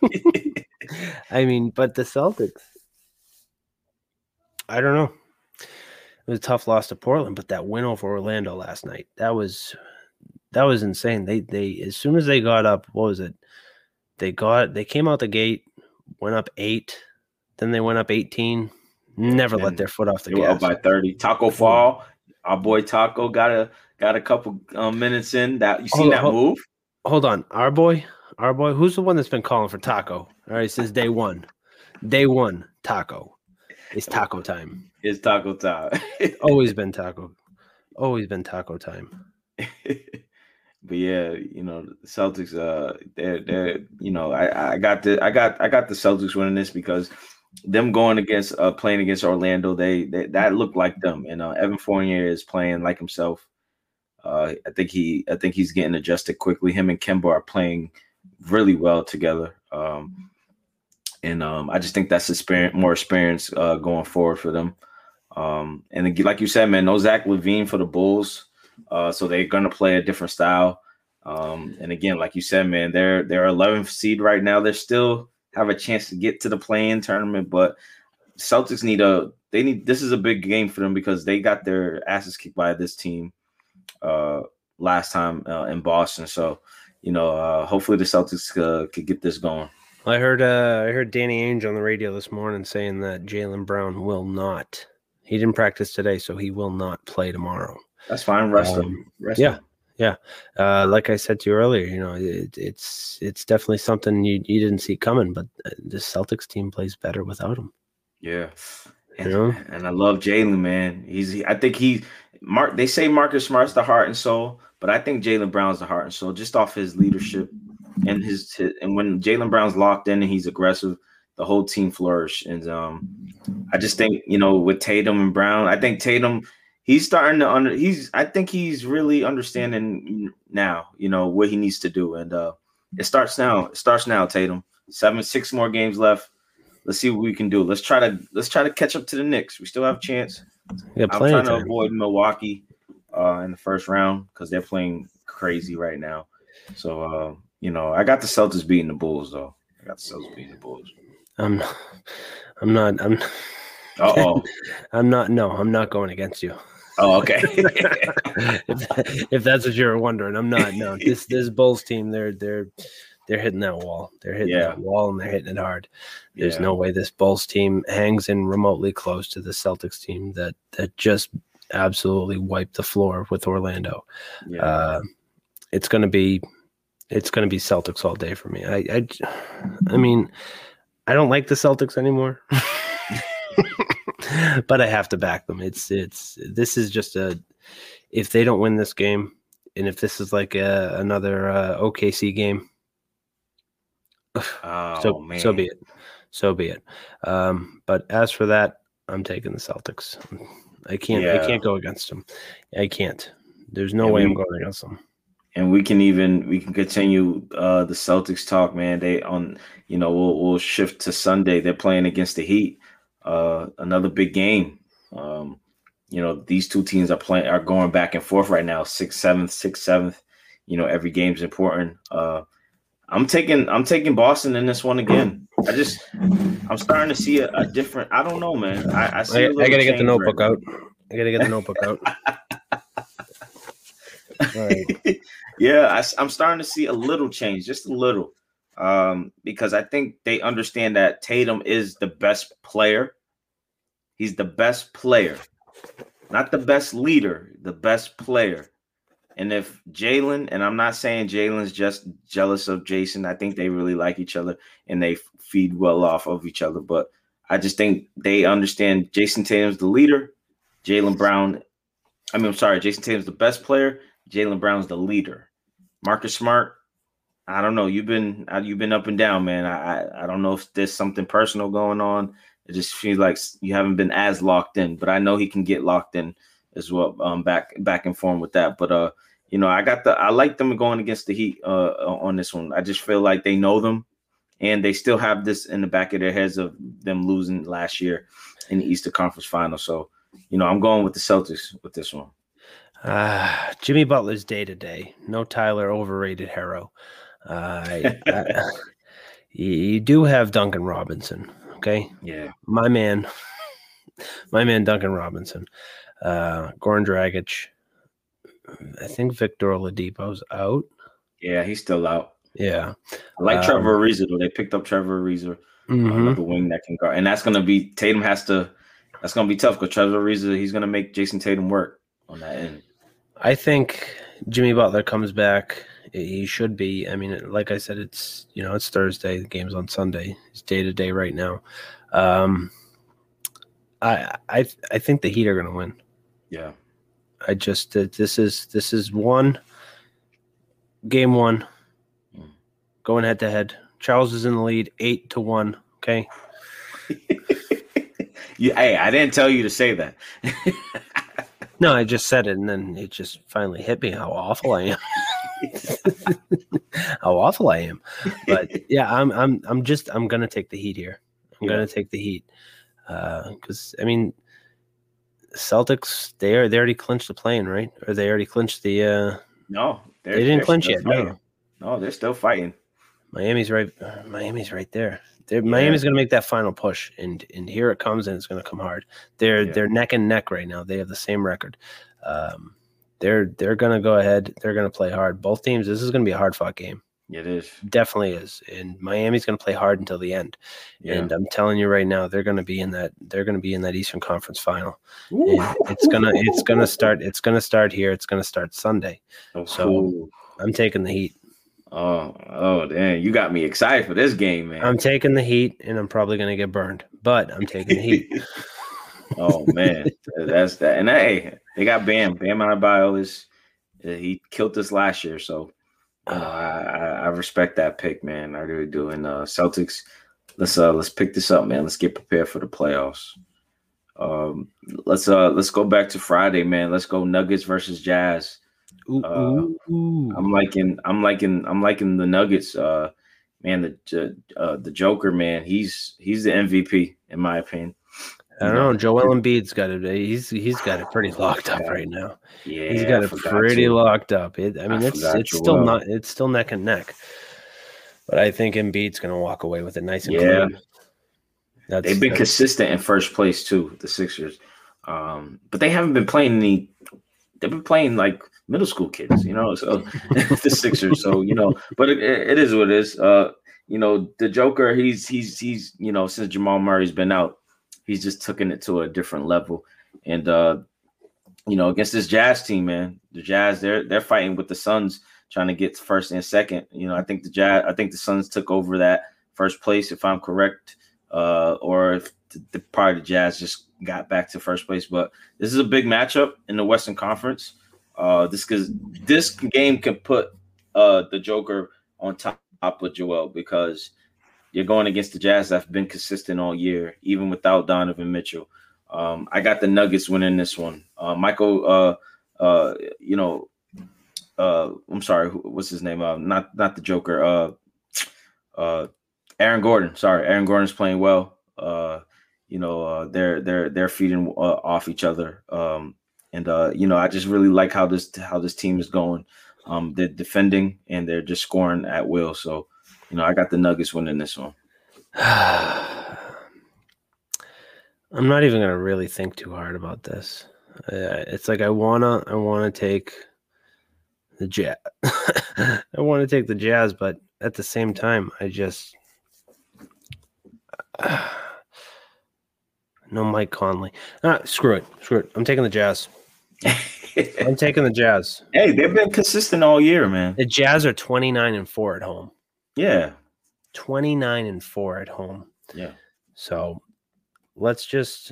*laughs* I mean, but the Celtics, I don't know. It was a tough loss to Portland, but that win over Orlando last night, that was that was insane. They they as soon as they got up, what was it? They got they came out the gate, went up eight, then they went up 18. Never let their foot off the up gas. by 30. Taco Fall. Our boy Taco got a got a couple um, minutes in. That you seen Hold that move? Hold on, our boy, our boy, who's the one that's been calling for Taco? All right, since day one, day one, Taco. It's Taco time. It's Taco time. *laughs* Always been Taco. Always been Taco time. *laughs* but yeah, you know, the Celtics. Uh, they're they're you know, I I got the I got I got the Celtics winning this because them going against uh playing against Orlando, they, they that looked like them, and uh, Evan Fournier is playing like himself. Uh, I think he I think he's getting adjusted quickly. Him and Kemba are playing really well together. Um, and um, I just think that's experience, more experience uh, going forward for them. Um, and like you said, man, no Zach LaVine for the Bulls. Uh, so they're gonna play a different style. Um, and again, like you said, man, they're they're 11th seed right now. They're still have a chance to get to the play-in tournament, but Celtics need a they need this is a big game for them because they got their asses kicked by this team uh last time uh, in Boston. So you know, uh, hopefully the Celtics uh, could get this going. I heard uh, I heard Danny Ainge on the radio this morning saying that Jaylen Brown will not. He didn't practice today, so he will not play tomorrow. That's fine. Rest Um, them. Rest yeah. Them. Uh, like I said to you earlier, you know, it, it's it's definitely something you, you didn't see coming, but uh, the Celtics team plays better without him. Yeah. You And, know? and I love Jaylen, man. He's I think he Mark they say Marcus Smart's the heart and soul, but I think Jaylen Brown's the heart and soul just off his leadership and his, his and when Jaylen Brown's locked in and he's aggressive, the whole team flourish. And um I just think, you know, with Tatum and Brown, I think Tatum he's starting to under he's I think he's really understanding now, you know, what he needs to do. And uh it starts now. It starts now, Tatum. Seven, six more games left. Let's see what we can do. Let's try to let's try to catch up to the Knicks. We still have a chance. Yeah, I'm trying to avoid Milwaukee uh, in the first round because they're playing crazy right now. So uh, you know, I got the Celtics beating the Bulls though. I got the Celtics beating the Bulls. I'm, I'm not. I'm. Uh oh. *laughs* I'm not. No, I'm not going against you. oh, okay. *laughs* if, if that's what you're wondering, I'm not. No, *laughs* this this Bulls team, they're they're they're hitting that wall. They're hitting Yeah. that wall and they're hitting it hard. There's Yeah. no way this Bulls team hangs in remotely close to the Celtics team that that just absolutely wiped the floor with Orlando. Yeah. Uh, it's gonna be it's gonna be Celtics all day for me. I I, I mean, I don't like the Celtics anymore. *laughs* but I have to back them. It's it's this is just a if they don't win this game, and if this is like a, another uh, OKC game, *sighs* oh so man. so be it, so be it. Um, but as for that, I'm taking the Celtics. I can't I can't go against them. I can't. There's no Yeah, way we- I'm going against them. and we can even we can continue uh the Celtics talk, man. They on you know we'll we'll shift to Sunday. They're playing against the Heat. Uh another big game. Um, you know, these two teams are playing are going back and forth right now, sixth, seventh, sixth, seventh. You know, every game's important. Uh I'm taking I'm taking Boston in this one again. I just I'm starting to see a, a different I don't know, man. I, I see I, I gotta get the notebook right out. I gotta get the notebook out. *laughs* Right. *laughs* yeah, I, am starting to see a little change, just a little, um, because I think they understand that Tatum is the best player. He's the best player, not the best leader, the best player. And if Jaylen, and I'm not saying Jaylen's just jealous of Jayson, I think they really like each other and they feed well off of each other. But I just think they understand Jayson Tatum's the leader, Jaylen Brown. I mean, I'm sorry, Jayson Tatum's the best player. Jaylen Brown's the leader. Marcus Smart, I don't know. You've been uh, you've been up and down, man. I I, don't know if there's something personal going on. It just feels like you haven't been as locked in, but I know he can get locked in as well. Um, back back and forth with that, but uh, you know, I got the I like them going against the Heat uh on this one. I just feel like they know them, and they still have this in the back of their heads of them losing last year in the Eastern Conference Final. So, you know, I'm going with the Celtics with this one. Uh, Jimmy Butler's day to day. No Tyler overrated Herro. Uh, I, I, you do have Duncan Robinson. Okay, Yeah. my man, my man Duncan Robinson, uh, Goran Dragic. I think Victor Oladipo's out. Yeah, he's still out. Yeah, I like Um, Trevor Ariza though. They picked up Trevor Ariza, Mhm. another wing that can guard, and that's gonna be Tatum has to. That's gonna be tough because Trevor Ariza he's gonna make Jayson Tatum work on that end. I think Jimmy Butler comes back. He should be. I mean, like I said, it's you know it's Thursday. The game's on Sunday. It's day to day right now. Um, I I I think the Heat are going to win. Yeah, I just uh, this is this is one game one Mm. going head to head. Charles is in the lead, eight to one. Okay, *laughs* yeah. Hey, I didn't tell you to say that. *laughs* no, I just said it, and then it just finally hit me how awful I am. *laughs* *laughs* how awful I am. But yeah, I'm I'm I'm just I'm gonna take the heat here. I'm Yeah. gonna take the heat because I mean, Celtics they are they already clinched the plane, right? Or they already clinched the. uh no, they're- didn't clinch yet. fighting. No, no, they're still fighting. Miami's right. uh, Miami's right there. They're, Miami's gonna make that final push, and and here it comes, and it's gonna come hard. They're Yeah. they're neck and neck right now. They have the same record. Um, they're they're gonna go ahead. They're gonna play hard. Both teams. This is gonna be a hard fought game. It is. Definitely is. And Miami's going to play hard until the end. Yeah. And I'm telling you right now, they're going to be in that. They're to be in that Eastern Conference final. It's gonna. It's gonna start. It's gonna start here. It's gonna start Sunday. Oh, so- cool. I'm taking the Heat. Oh, oh, damn! You got me excited for this game, man. I'm taking the Heat, and I'm probably going to get burned. But I'm taking the Heat. *laughs* oh man, that's that. And hey, they got Bam. Bam on Adebayo is uh, he killed us last year, so know, I, I respect that pick, man. I really do. And uh, Celtics, let's uh let's pick this up, man. Let's get prepared for the playoffs. Um, let's uh let's go back to Friday, man. Let's go Nuggets versus Jazz. Ooh, Uh, ooh, ooh. I'm liking I'm liking I'm liking the Nuggets. Uh, man, the uh, the Joker, man. He's he's the MVP in my opinion. I don't know. Joel Embiid's got it. He's he's got it pretty locked up right now. Yeah, He's got it pretty to. locked up. It, I mean, I it's it's Joel. still not. It's still neck and neck. But I think Embiid's going to walk away with it nice and Yeah. clean. That's, They've been that's- consistent in first place too, the Sixers. Um, but they haven't been playing any. They've been playing like middle school kids, you know. So *laughs* the Sixers, so you know, but it, it is what it is. Uh, you know, the Joker, he's he's he's you know, since Jamal Murray's been out, he's just taken it to a different level. And uh, you know, against this Jazz team, man, the Jazz, they're they're fighting with the Suns, trying to get first and second. You know, I think the Jazz, I think the Suns took over that first place, if I'm correct, uh, or if the, the part of the Jazz just got back to first place. But this is a big matchup in the Western Conference. Uh, this because this game can put uh the Joker on top of Joel because you're going against the Jazz have been consistent all year, even without Donovan Mitchell. Um, I got the Nuggets winning this one. Uh, Michael, uh, uh, you know, uh, I'm sorry, what's his name? Uh, not not the Joker. Uh, Aaron Gordon. Sorry, Aaron Gordon's playing well. You know, they're they're they're feeding off each other. Um, and you know, I just really like how this how this team is going. Um, they're defending and they're just scoring at will. So, you know, I got the Nuggets winning this one. *sighs* I'm not even going to really think too hard about this. Uh, it's like I wanna, I wanna take the jazz. *laughs* I want to take the jazz, but at the same time, I just *sighs* no Mike Conley. Ah, screw it, screw it. I'm taking the jazz. *laughs* I'm taking the jazz. hey, they've been consistent all year, man. The Jazz are 29 and four at home. Yeah, 29 and four at home. yeah. So let's just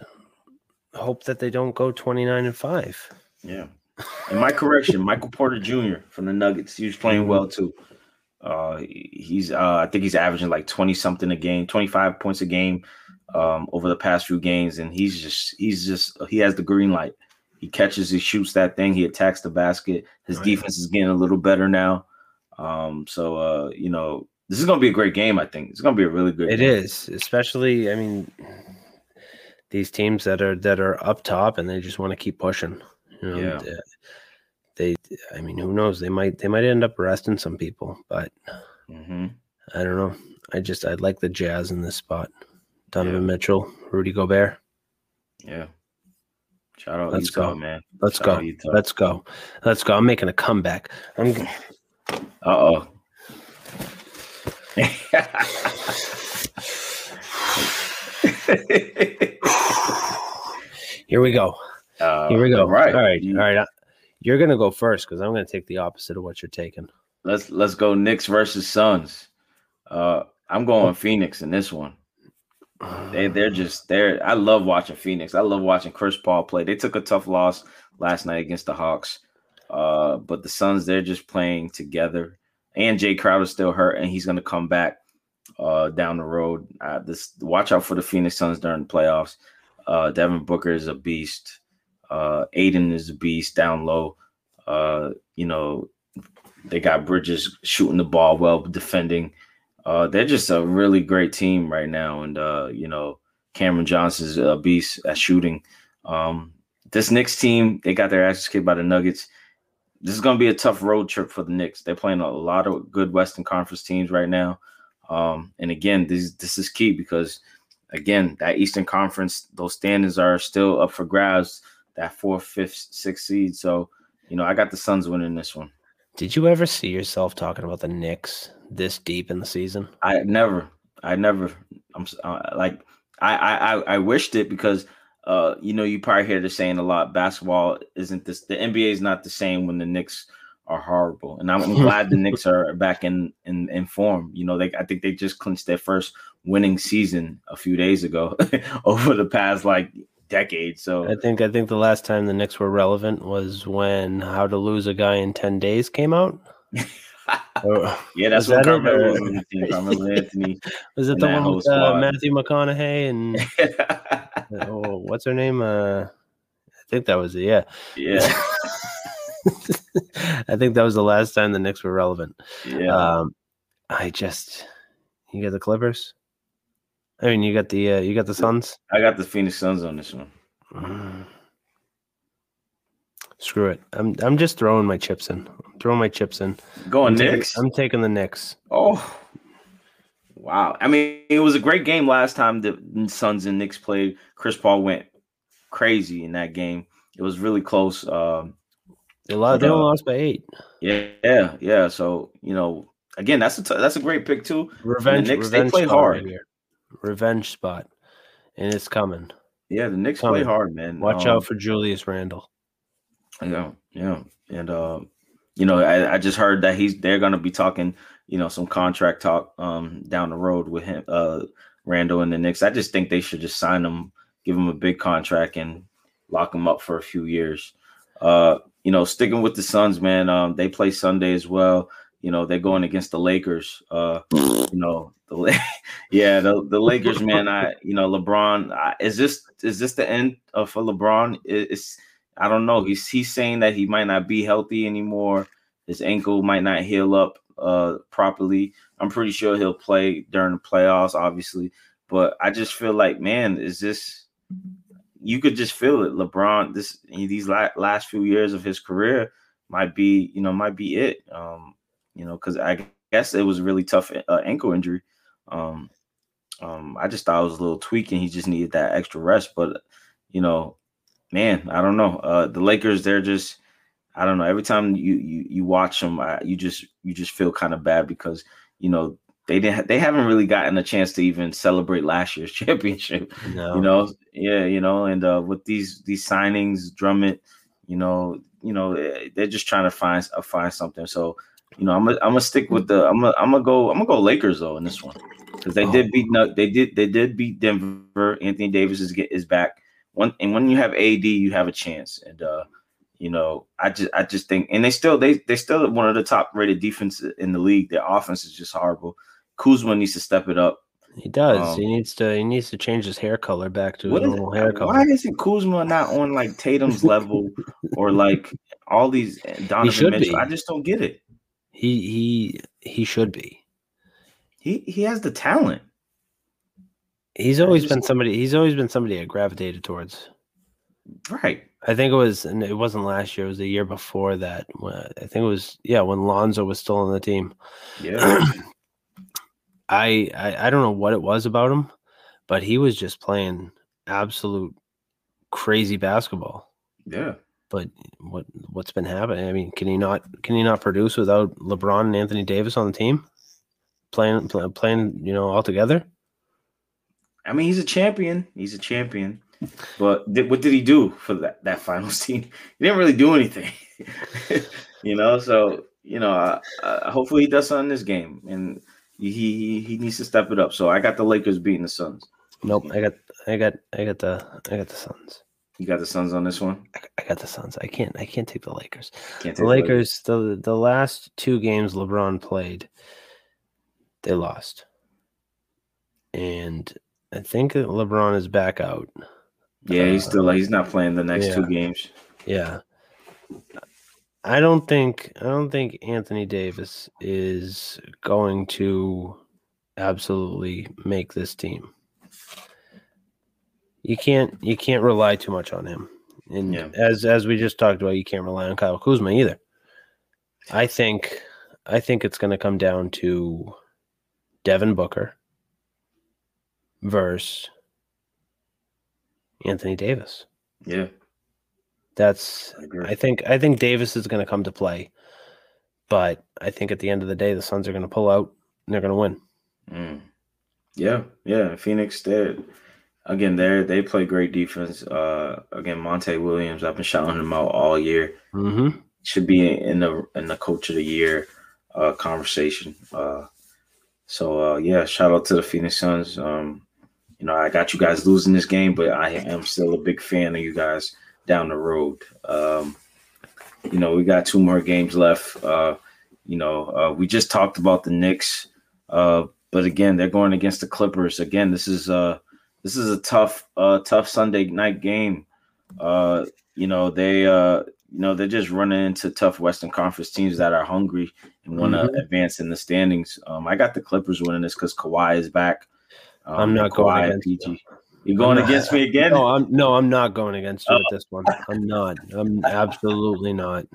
hope that they don't go 29 and five. Yeah. And my correction, Michael Porter Jr. from the Nuggets. He was playing well too. Uh he's uh I think he's averaging like 20 something a game, 25 points a game um over the past few games and he's just he's just he has the green light. He catches, he shoots that thing, he attacks the basket. His Right. defense is getting a little better now. Um so uh you know, this is going to be a great game, I think. It's going to be a really good It game. is, especially I mean these teams that are that are up top and they just want to keep pushing. You know, Yeah. th- they I mean, who knows? They might they might end up arresting some people, but Mhm. I don't know. I just I like the Jazz in this spot. Donovan Mitchell, Rudy Gobert. Yeah. Shout out Let's Utah, go. man. Let's Shout go. Let's go. Let's go. I'm making a comeback. I'm *laughs* Uh-oh. *laughs* here we go. Uh, Here we go. All right. All right. You- All right. uh, You're gonna go first because I'm gonna take the opposite of what you're taking. Let's let's go Knicks versus Suns. Uh I'm going Phoenix in this one. They they're just they're I love watching Phoenix. I love watching Chris Paul play. They took a tough loss last night against the Hawks. Uh but the Suns they're just playing together. And Jae Crowder's still hurt and he's gonna come back uh down the road. Uh, this watch out for the Phoenix Suns during the playoffs. Uh Devin Booker is a beast. Uh Ayton is a beast down low. Uh, you know, they got Bridges shooting the ball well, defending. Uh, they're just a really great team right now, and uh, you know, Cameron Johnson's a beast at shooting. Um, this Knicks team, they got their asses kicked by the Nuggets. This is going to be a tough road trip for the Knicks. They're playing a lot of good Western Conference teams right now, um, and again, this this is key because again, that Eastern Conference, those standings are still up for grabs. That fourth, fifth, sixth seed. So, you know, I got the Suns winning this one. Did you ever see yourself talking about the Knicks this deep in the season? I never, I never. I'm uh, like, I, I, I, I wished it because, uh, you know, you probably hear the saying a lot. Basketball isn't this. The NBA is not the same when the Knicks are horrible, and I'm, I'm *laughs* glad the Knicks are back in, in in form. You know, they I think they just clinched their first winning season a few days ago *laughs* over the past like decade. So I think I think the last time the Knicks were relevant was when How to Lose a Guy in Ten Days came out. *laughs* Or- yeah, that's what that Carmelo was on the team. Carmelo Anthony. *laughs* was it the one with uh. Matthew McConaughey and *laughs* oh, what's her name? Uh, I think that was it. Yeah, yeah, *laughs* I think that was the last time the Knicks were relevant. yeah. Um, I just you got the Clippers. I mean, you got the uh, you got the Suns. I got the Phoenix Suns on this one. Mm. Screw it. I'm I'm just throwing my chips in. I'm throwing my chips in. Going I'm taking, Knicks. I'm taking the Knicks. Oh, wow. I mean, it was a great game last time the Suns and Knicks played. Chris Paul went crazy in that game. It was really close. Um, They lost. They only lost by eight. yeah, yeah, yeah. So you know, again, that's a t- that's a great pick too. Revenge. Knicks, they play hard. right here. Revenge spot, and it's coming. Yeah, the Knicks Coming. play hard, man. Watch Um, out for Julius Randle. Yeah, yeah, and uh, you know, I, I just heard that he's they're gonna be talking, you know, some contract talk um down the road with him, uh, Randle and the Knicks. I just think they should just sign him, give him a big contract, and lock him up for a few years. Uh, you know, sticking with the Suns, man. Um, they play Sunday as well. You know, they're going against the Lakers. Uh, you know, the *laughs* yeah, the, the Lakers, man. I you know, LeBron. I, is this is this the end of for LeBron? It's I don't know. He's he's saying that he might not be healthy anymore. His ankle might not heal up uh properly. I'm pretty sure he'll play during the playoffs, obviously. But I just feel like, man, is this you could just feel it. LeBron, this these la- last few years of his career might be, you know, might be it. Um, you know, because I guess it was a really tough uh, ankle injury. Um, um, I just thought it was a little tweak and he just needed that extra rest. But you know, man, I don't know. Uh, the Lakers, they're just, I don't know. Every time you you you watch them, uh, you just you just feel kind of bad because you know they didn't they haven't really gotten a chance to even celebrate last year's *laughs* championship. No, You know, yeah, you know, and uh, with these these signings, Drummond, you know, you know, eh, they're just trying to find uh, find something. So, you know, I'm gonna I'm gonna stick with the I'm gonna I'm gonna go I'm gonna go Lakers though in this one because they did beat no, they did they did beat Denver. Anthony Davis is get is back. One and when you have AD, you have a chance. And uh, you know, I just I just think and they still they they still one of the top rated defenses in the league. Their offense is just horrible. Kuzma needs to step it up. he does. um, he needs to. He needs to change his hair color back to his is normal hair color. why isn't Kuzma not on like Tatum's level or like all these Donovan should Mitchell? be. I just don't get it. He he he should be. He he has the talent. He's always just- been somebody. He's always been somebody I gravitated towards. Right. I think it was, and it wasn't last year. It was the year before that. I think it was, yeah, when Lonzo was still on the team. Yeah. *clears throat* I, I I don't know what it was about him, but he was just playing absolute crazy basketball. yeah. But what what's been happening? I mean, can he not can he not produce without LeBron and Anthony Davis on the team, playing play, playing you know all together? I mean, he's a champion. He's a champion. But did, what did he do for that, that finals *laughs* team? He didn't really do anything. *laughs* you know, so you know, uh, uh, hopefully he does something in this game, and he, he he needs to step it up. So I got the Lakers beating the Suns. Nope. I got I got I got the I got the Suns. You got the Suns on this one. I, I got the Suns. I can't I can't take the Lakers. Can't The Lakers, the the last two games LeBron played, they lost, and I think LeBron is back out. Yeah, he's uh, still he's not playing the next two games. Yeah, I don't think I don't think Anthony Davis is going to absolutely make this team. You can't you can't rely too much on him, and Yeah. as as we just talked about, you can't rely on Kyle Kuzma either. I think I think it's going to come down to Devin Booker versus Anthony Davis. Yeah, That's I. I think I think Davis is going to come to play, but I think at the end of the day, the Suns are going to pull out and they're going to win. Mm. Yeah, yeah. Phoenix, they again, they they play great defense. Uh, again, Monty Williams, I've been shouting him out all year. Mm-hmm. Should be in the in the coach of the year uh, conversation. Uh, so uh, yeah, shout out to the Phoenix Suns. Um, you know, I got you guys losing this game, but I am still a big fan of you guys down the road. Um, you know, we got two more games left. Uh, you know, uh, we just talked about the Knicks, uh, but again, they're going against the Clippers. Again, this is uh this is a tough uh tough Sunday night game. Uh, you know, they uh you know they're just running into tough Western Conference teams that are hungry and want to Mhm. advance in the standings. Um, I got the Clippers winning this because Kawhi is back. Um, I'm not going against you. PG. You're going not- against me again? No, I'm no, I'm not going against you Oh. with this one. I'm not. I'm absolutely not.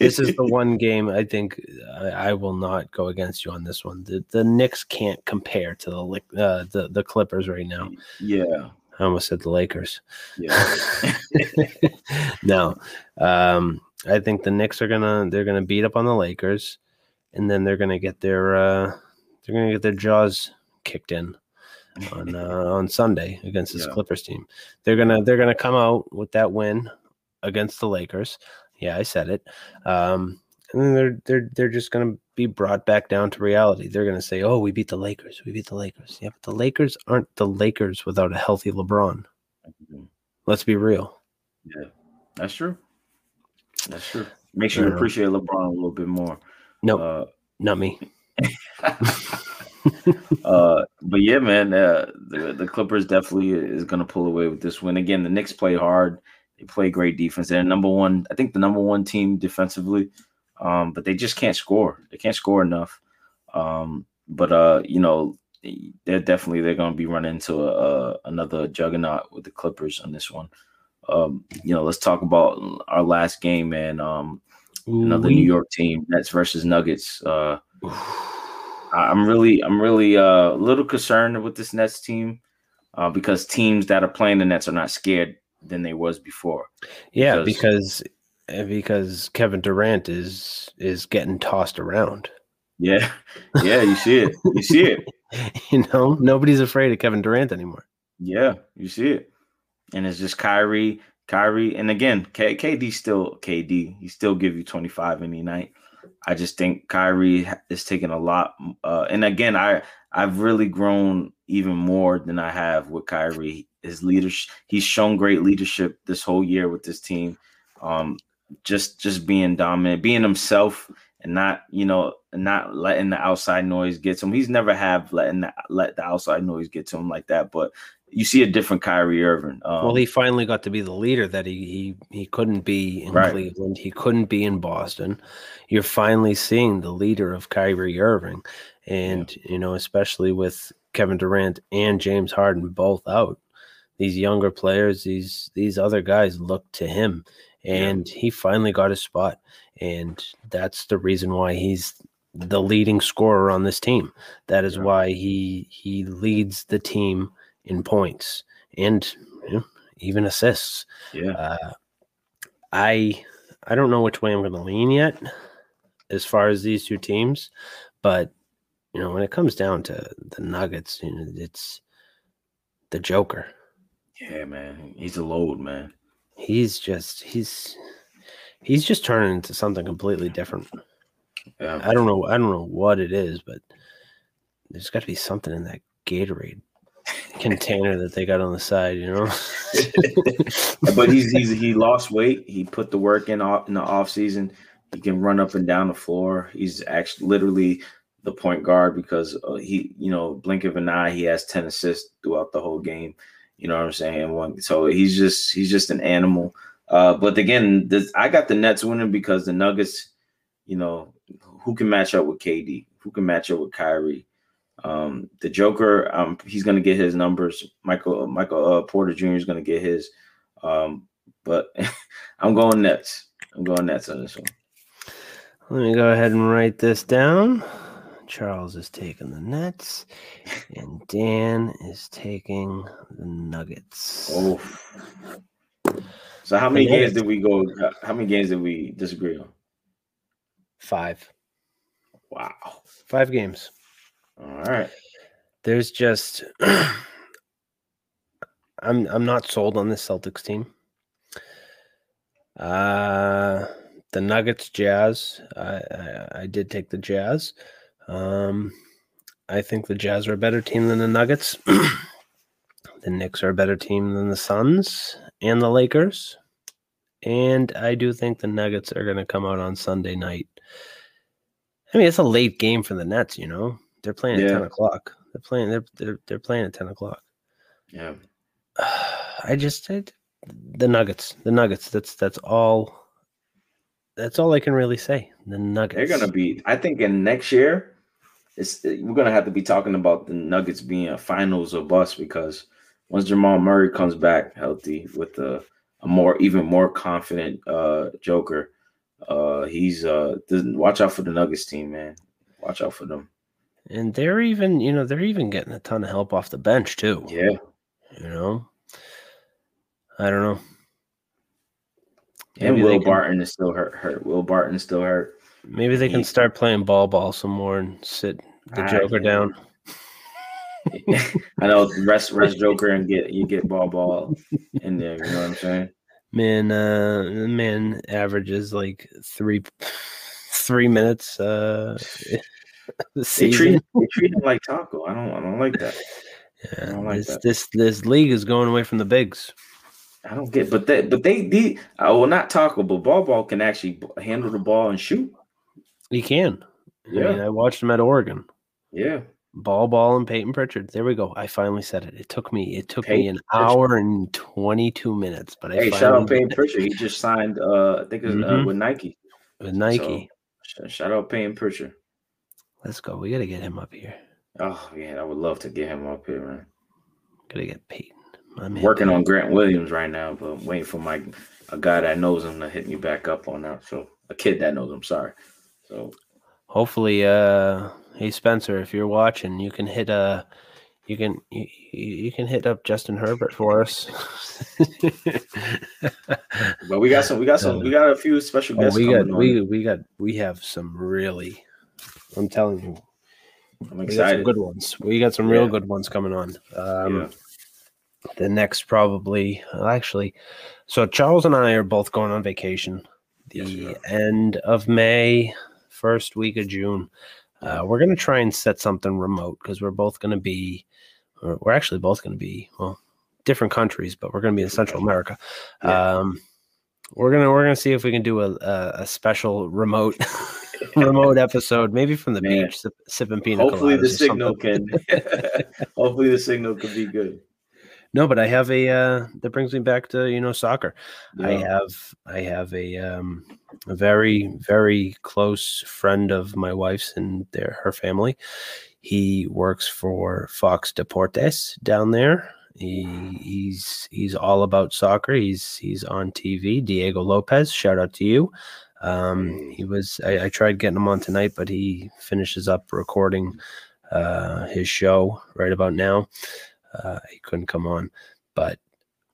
This is the *laughs* one game I think I, I will not go against you on this one. The the Knicks can't compare to the uh, the the Clippers right now. yeah, I almost said the Lakers. yeah. *laughs* no, um, I think the Knicks are gonna they're gonna beat up on the Lakers, and then they're gonna get their uh, they're gonna get their jaws kicked in on uh, on Sunday against this Yeah. Clippers team. They're gonna they're gonna come out with that win against the Lakers. Yeah, I said it. Um, and then they're they're they're just gonna be brought back down to reality. They're gonna say, "Oh, we beat the Lakers. We beat the Lakers." Yeah, but the Lakers aren't the Lakers without a healthy LeBron. Let's be real. Yeah, that's true. That's true. Makes you appreciate LeBron a little bit more. No, Uh, not me. *laughs* *laughs* uh, but yeah, man, uh, the the Clippers definitely is going to pull away with this win. Again, the Knicks play hard. They play great defense. They're number one. I think the number one team defensively, um, but they just can't score. They can't score enough. Um, but uh, you know, they're definitely they're going to be running into a, a, another juggernaut with the Clippers on this one. Um, you know, let's talk about our last game, man. Um, another New York team, Nets versus Nuggets. Uh, *sighs* I'm really, I'm really uh, a little concerned with this Nets team uh, because teams that are playing the Nets are not scared than they was before. Yeah, because- because eh, because Kevin Durant is is getting tossed around. Yeah, yeah, you see it, you see it. *laughs* You know, nobody's afraid of Kevin Durant anymore. Yeah, you see it, and it's just Kyrie, Kyrie, and again, K- KD still KD. He still give you 25 any night. I just think Kyrie is taking a lot, uh, and again, I I've really grown even more than I have with Kyrie. His leadership, he's shown great leadership this whole year with this team. Um, just just being dominant, being himself, and not you know not letting the outside noise get to him. He's never have letting the, let the outside noise get to him like that, but you see a different Kyrie Irving. Um, well, he finally got to be the leader that he he, he couldn't be in Right. Cleveland. He couldn't be in Boston. You're finally seeing the leader of Kyrie Irving, and you know, especially with Kevin Durant and James Harden both out, these younger players, these these other guys look to him, and he finally got his spot, and that's the reason why he's the leading scorer on this team. That is Yeah. why he he leads the team in points and you know, even assists. yeah, Uh, I I don't know which way I'm going to lean yet as far as these two teams, but you know when it comes down to the Nuggets, you know, it's the Joker. yeah, man, he's a load, man. He's just he's he's just turning into something completely different. Yeah, I don't know I don't know what it is, but there's got to be something in that Gatorade container that they got on the side, you know. *laughs* but he's he's he lost weight. He put the work in off in the off season. He can run up and down the floor. He's actually literally the point guard because uh, he, you know, blink of an eye, he has ten assists throughout the whole game. You know what I'm saying? One, so he's just he's just an animal. Uh, but again, this, I got the Nets winning because the Nuggets, you know, who can match up with KD? Who can match up with Kyrie? Um, the Joker, um, he's gonna get his numbers. Michael Michael uh, Porter Jr. is gonna get his. Um, but *laughs* I'm going Nets. I'm going Nets on this one. Let me go ahead and write this down. Charles is taking the Nets, *laughs* and Dan is taking the Nuggets. Oh. So how many games did we go? How many games did we disagree on? Five. Wow. Five games. All right. There's just *clears throat* I'm I'm not sold on this Celtics team. Uh the Nuggets Jazz. I, I I did take the Jazz. Um I think the Jazz are a better team than the Nuggets. *clears throat* the Knicks are a better team than the Suns and the Lakers. And I do think the Nuggets are going to come out on Sunday night. I mean, it's a late game for the Nets, you know. They're playing at 10 o'clock. They're playing they're they're, they're playing at 10 o'clock. Yeah. *sighs* I just I, the Nuggets. The Nuggets. That's that's all that's all I can really say. The Nuggets. They're gonna be. I think in next year, it's we're gonna have to be talking about the Nuggets being a finals or bust because once Jamal Murray comes back healthy with a, a more even more confident uh Joker, uh he's uh watch out for the Nuggets team, man. Watch out for them. And they're even, you know, they're even getting a ton of help off the bench too. Yeah. You know. I don't know. And Will can- Barton is still hurt. Hurt. Will Barton still hurt. Maybe they can start playing Bol Bol some more and sit the I- Joker down. *laughs* I know *laughs* rest rest Joker and get you get Bol Bol in there. You know what I'm saying? Man, uh, man averages like three, three minutes. Uh, *laughs* the They season. treat they treat him like Tacko. I don't I don't like that. Yeah, don't like this, that. this this league is going away from the bigs. I don't get, but they, but they, they, uh, well, not Tacko, but Bol Bol can actually handle the ball and shoot. He can. I Yeah. mean, I watched him at Oregon. Yeah, Bol, Bol, and Peyton Pritchard. There we go. I finally said it. It took me. It took me an Pritchard. hour and twenty two minutes, but I hey, shout out Peyton *laughs* Pritchard. He just signed, uh, I think it's uh, Mhm. with Nike. with Nike. Sh- Shout out Peyton Pritchard. Let's go. We got to get him up here. Oh man, I would love to get him up here, man. Got to get Peyton. My man. Working Peyton. on Grant Williams right now, but I'm waiting for my a guy that knows him to hit me back up on that. So a kid that knows him. Sorry. So Hopefully, uh, hey Spencer, if you're watching, you can hit uh you can you, you can hit up Justin Herbert for us. But we got some. We got some. We *laughs* got a few special Oh, guests we coming got on. we we got we have some really. I'm telling you, I'm we got some good ones. We got some real Yeah. good ones coming on. Um, yeah. The next probably well, actually, so Charles and I are both going on vacation. The Yes, end of May, first week of June. Uh, we're gonna try and set something remote because we're both gonna be, we're actually both gonna be well, different countries, but we're gonna be in Central America. Yeah. Um, we're gonna we're gonna see if we can do a a, a special remote *laughs* remote episode, maybe from the Man. beach, sip, sipping pina Hopefully the signal something. can. *laughs* hopefully the signal could be good. No, but I have a uh, that brings me back to you know soccer. I have I have a um a very very close friend of my wife's and their her family. He works for Fox Deportes down there. He he's he's all about soccer. He's he's on TV. Diego Lopez, shout out to you. Um, he was I, I tried getting him on tonight, but he finishes up recording uh, his show right about now. Uh, he couldn't come on, but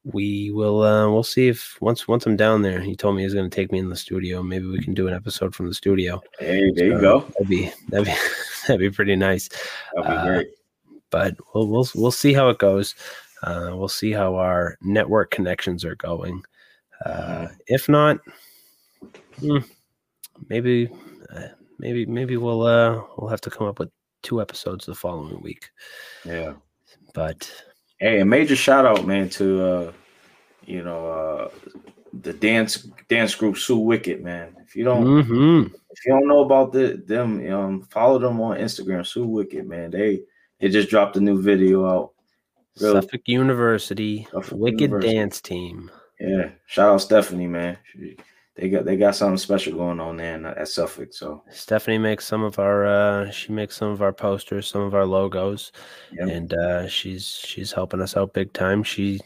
we will uh we'll see if once once I'm down there, he told me he's gonna take me in the studio. Maybe we can do an episode from the studio. Hey, there you go. That'd be that'd be *laughs* that'd be pretty nice. That'll be uh. But we'll we'll we'll see how it goes. Uh, we'll see how our network connections are going. Uh, if not, hmm, maybe uh, maybe maybe we'll uh we'll have to come up with two episodes the following week. Yeah. But Hey, a major shout out, man, to uh, you know, uh the dance dance group Sue Wicked, man. If you don't mhm. if you don't know about the, them, um, follow them on Instagram, Sue Wicked, man. They they just dropped a new video out. Real- Suffolk University Suffolk Wicked University. Dance Team. Yeah, shout out Stephanie, man. She, they got they got something special going on there in- at Suffolk. So Stephanie makes some of our uh she makes some of our posters, some of our logos, yeah, and uh she's she's helping us out big time. She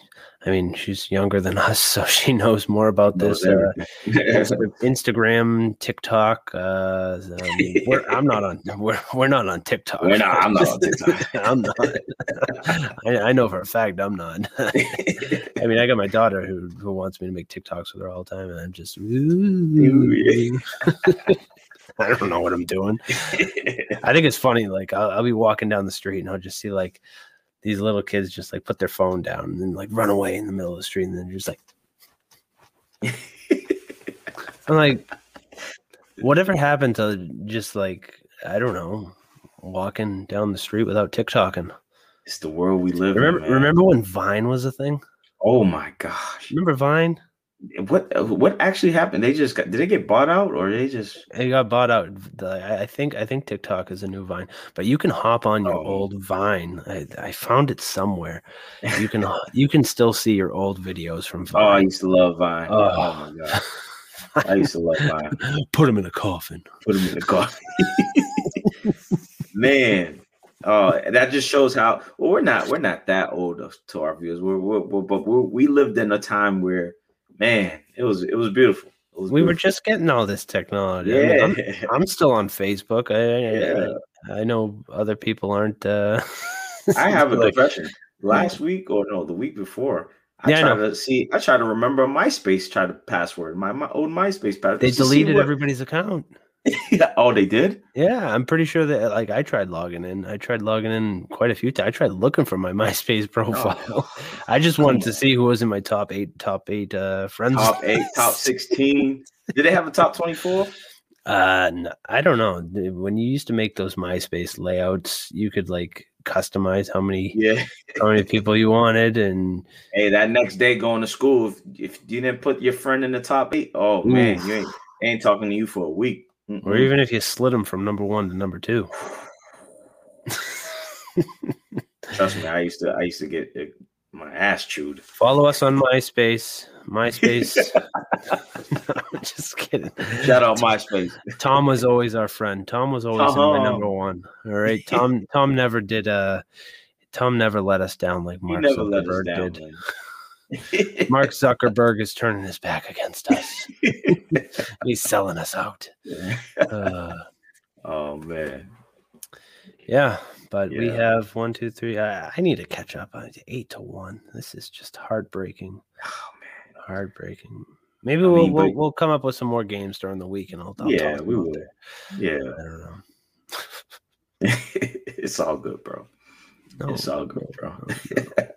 I mean, she's younger than *laughs* us, so she knows more about this uh, *laughs* Instagram, TikTok. Uh, um, we're, *laughs* I'm not on. We're, we're not on TikTok. We're not- I'm not on TikTok. I'm not. I, I know for a fact I'm not. I mean, I got my daughter who who wants me to make TikToks with her all the time, and I'm just. I don't know what I'm doing. I think it's funny. Like I'll, I'll be walking down the street and I'll just see like these little kids just like put their phone down and then like run away in the middle of the street and then just like *laughs* I'm like, whatever happened to just like I don't know, walking down the street without TikToking? It's the world we live Remember, in. man. remember when Vine was a thing? Oh my gosh. Remember Vine? What what actually happened? They just got did they get bought out or they just they got bought out. I I think I think TikTok is a new Vine, but you can hop on your Oh. old Vine. I, I found it somewhere. You can *laughs* you can still see your old videos from Vine. Oh, I used to love Vine. Oh. Oh, my god. I used to love Vine. *laughs* Put them in a coffin. Put them in the coffin. *laughs* Man. Oh, that just shows how well we're not we're not that old of- to our viewers. We're, we're, we're but we lived in a time where man, it was it was beautiful. It was We were just getting all this technology. I mean, yeah. I'm, I'm still on Facebook. I, Yeah. I I know other people aren't. Uh, I *laughs* have a like, confession. Last week or no, the week before, I Yeah, tried to see. I tried to remember MySpace. Try to password my my old MySpace password. they deleted everybody's account. *laughs* oh, they did. Yeah, I'm pretty sure that like I tried logging in. I tried logging in quite a few times. I tried looking for my *laughs* MySpace profile. I just wanted to Oh, *laughs* see who was in my top eight, top eight uh, friends. Top eight, top sixteen. Did they have a top twenty four? Uh, no, I don't know. When you used to make those MySpace layouts, you could like customize how many Yeah. how many people you wanted, and Hey, that next day going to school, if, if you didn't put your friend in the top eight, oh man, Oof. you ain't ain't talking to you for a week. Or Mm-mm. even if you slid them from number one to number two. Trust me, I used to I used to get uh, my ass chewed. Follow us on MySpace. MySpace. *laughs* *laughs* no, just kidding. Shout out MySpace. *laughs* Tom was always our friend. Tom was always in my number one. All right. Tom Tom never did uh Tom never let us down like Mark never let us Zuckerberg did. man. Mark Zuckerberg is turning his back against us. *laughs* He's selling us out. Uh, *laughs* oh man. yeah, but we have one, two, three. I, I need to catch up. I eight to one. This is just heartbreaking. Oh man. Heartbreaking. Maybe I we'll, mean, we'll but- we'll come up with some more games during the week, and I'll, I'll Yeah, talk we will. there. Yeah. I don't know. *laughs* it's all good, bro. No, it's all good, bro. no, no.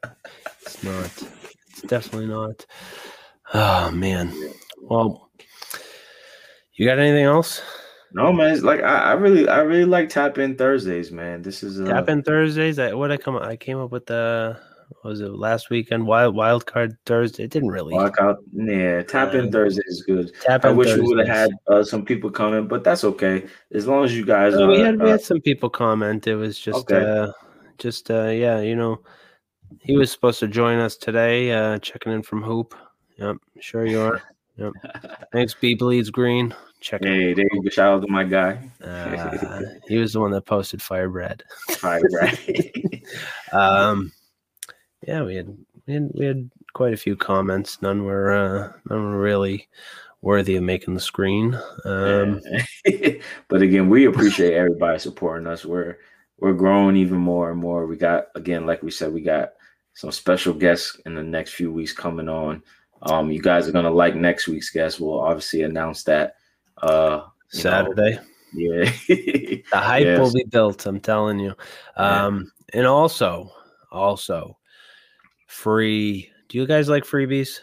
it's not. It's definitely not. Oh man. Well, you got anything else? No man, it's like I, I really I really like tap in Thursdays, man. This is uh, Tap in Thursdays. I what I come I came up with the what was it last weekend wild wild card Thursday. It didn't really out. Yeah, tap in Uh, Thursday is good. tap I wish we would have had uh, some people coming, but that's okay. As long as you guys are, we had we uh, had some people comment. It was just Okay. uh just uh yeah, you know, he was supposed to join us today, uh checking in from Hoop. Yep, sure you are. Yep. *laughs* Thanks, B bleeds green. Checking. hey, there you go. Shout out to my guy. Uh, he was the one that posted Firebread. *laughs* Right. *laughs* Um, yeah, we had, we had we had quite a few comments. None were uh, none were really worthy of making the screen. Um, but again, we appreciate everybody supporting us. We're we're growing even more and more. We got again, like we said, we got some special guests in the next few weeks coming on. Um, you guys are gonna like next week's guest. We'll obviously announce that. Uh, you know, Saturday, yeah. *laughs* the hype will be built. I'm telling you. Yeah. Um, and also, also free. Do you guys like freebies?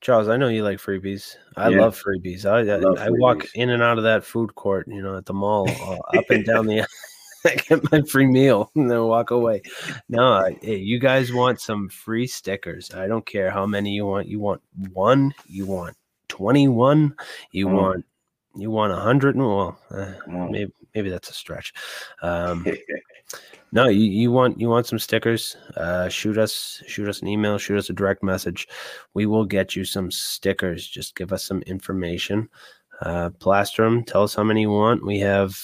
Charles, I know you like freebies. I Yeah. love freebies. I I, love I walk in and out of that food court, you know, at the mall, uh, up and down the. *laughs* *laughs* *laughs* I get my free meal *laughs* and then walk away. No, I- hey, you guys want some free stickers. I don't care how many you want. You want one. You want twenty-one. You Come on. want. You want a hundred. Well, uh, on. maybe maybe that's a stretch. Um, *laughs* no, you, you want you want some stickers? Uh, shoot us shoot us an email, shoot us a direct message. We will get you some stickers. Just give us some information. Uh, plaster them. Tell us how many you want. We have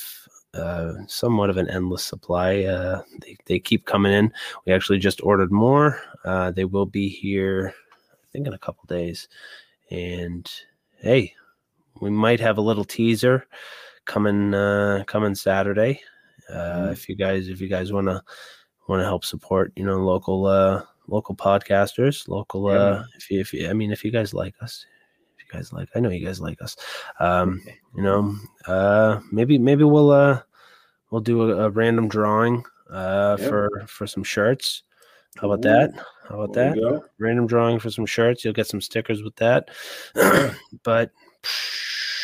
uh, somewhat of an endless supply. Uh, they they keep coming in. We actually just ordered more. Uh, they will be here, I think, in a couple days. And hey, we might have a little teaser coming uh, coming Saturday. Uh, Mhm. If you guys if you guys want to want to help support, you know, local uh, local podcasters, local. Yeah. Uh, if you if you, I mean, if you guys like us, guys like. I know you guys like us. Um, you know, uh, maybe maybe we'll uh we'll do a, a random drawing uh Yeah. for for some shirts. How about Ooh, that? How about There that? Random drawing for some shirts. You'll get some stickers with that. *clears throat* but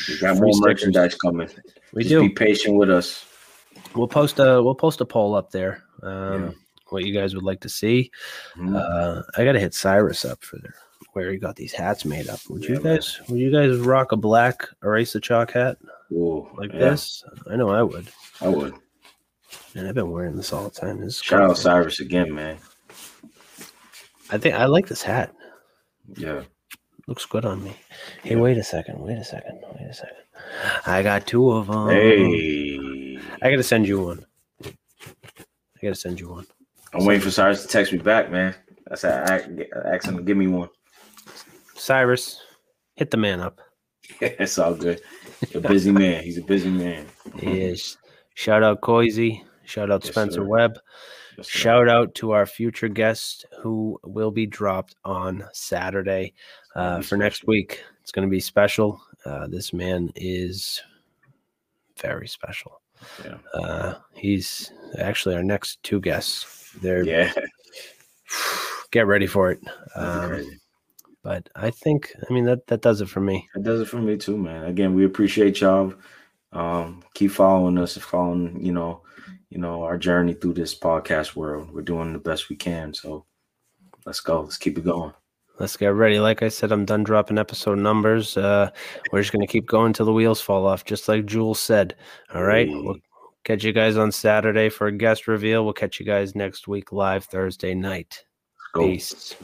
We got more stickers. merchandise coming. We Just do. be patient with us. We'll post a we'll post a poll up there. Um, Yeah. what you guys would like to see. Mhm. Uh, I gotta hit Cyrus up for their where he got these hats made up. Would you Yeah, man. guys would you guys rock a black eraser chalk hat Ooh, like yeah, this? I know I would. I would. And I've been wearing this all the time. This is Shout out. Cyrus again, man. I think I like this hat. Yeah. Looks good on me. Hey, Yeah. wait a second. Wait a second. Wait a second. I got two of them. Hey. I gotta send you one. I gotta send you one. I'm waiting for Cyrus to text me back, man. That's how I I asked him to give me one. Cyrus, hit the man up. *laughs* it's all good. A busy man. He's a busy man. He is. Shout out Coisy. Shout out Yes, Spencer sir. Webb. Yes. Shout out to our future guest who will be dropped on Saturday uh, for next week. It's going to be special. Uh, this man is very special. Yeah. Uh, he's actually our next two guests. They're Yeah. *sighs* get ready for it. Um. But I think, I mean, that that does it for me. That does it for me too, man. Again, we appreciate y'all. Um, keep following us, following, you know, you know, our journey through this podcast world. We're doing the best we can. So let's go. Let's keep it going. Let's get ready. Like I said, I'm done dropping episode numbers. Uh, we're just gonna keep going till the wheels fall off, just like Jules said. All right. Hey. We'll catch you guys on Saturday for a guest reveal. We'll catch you guys next week live Thursday night. Go. Peace.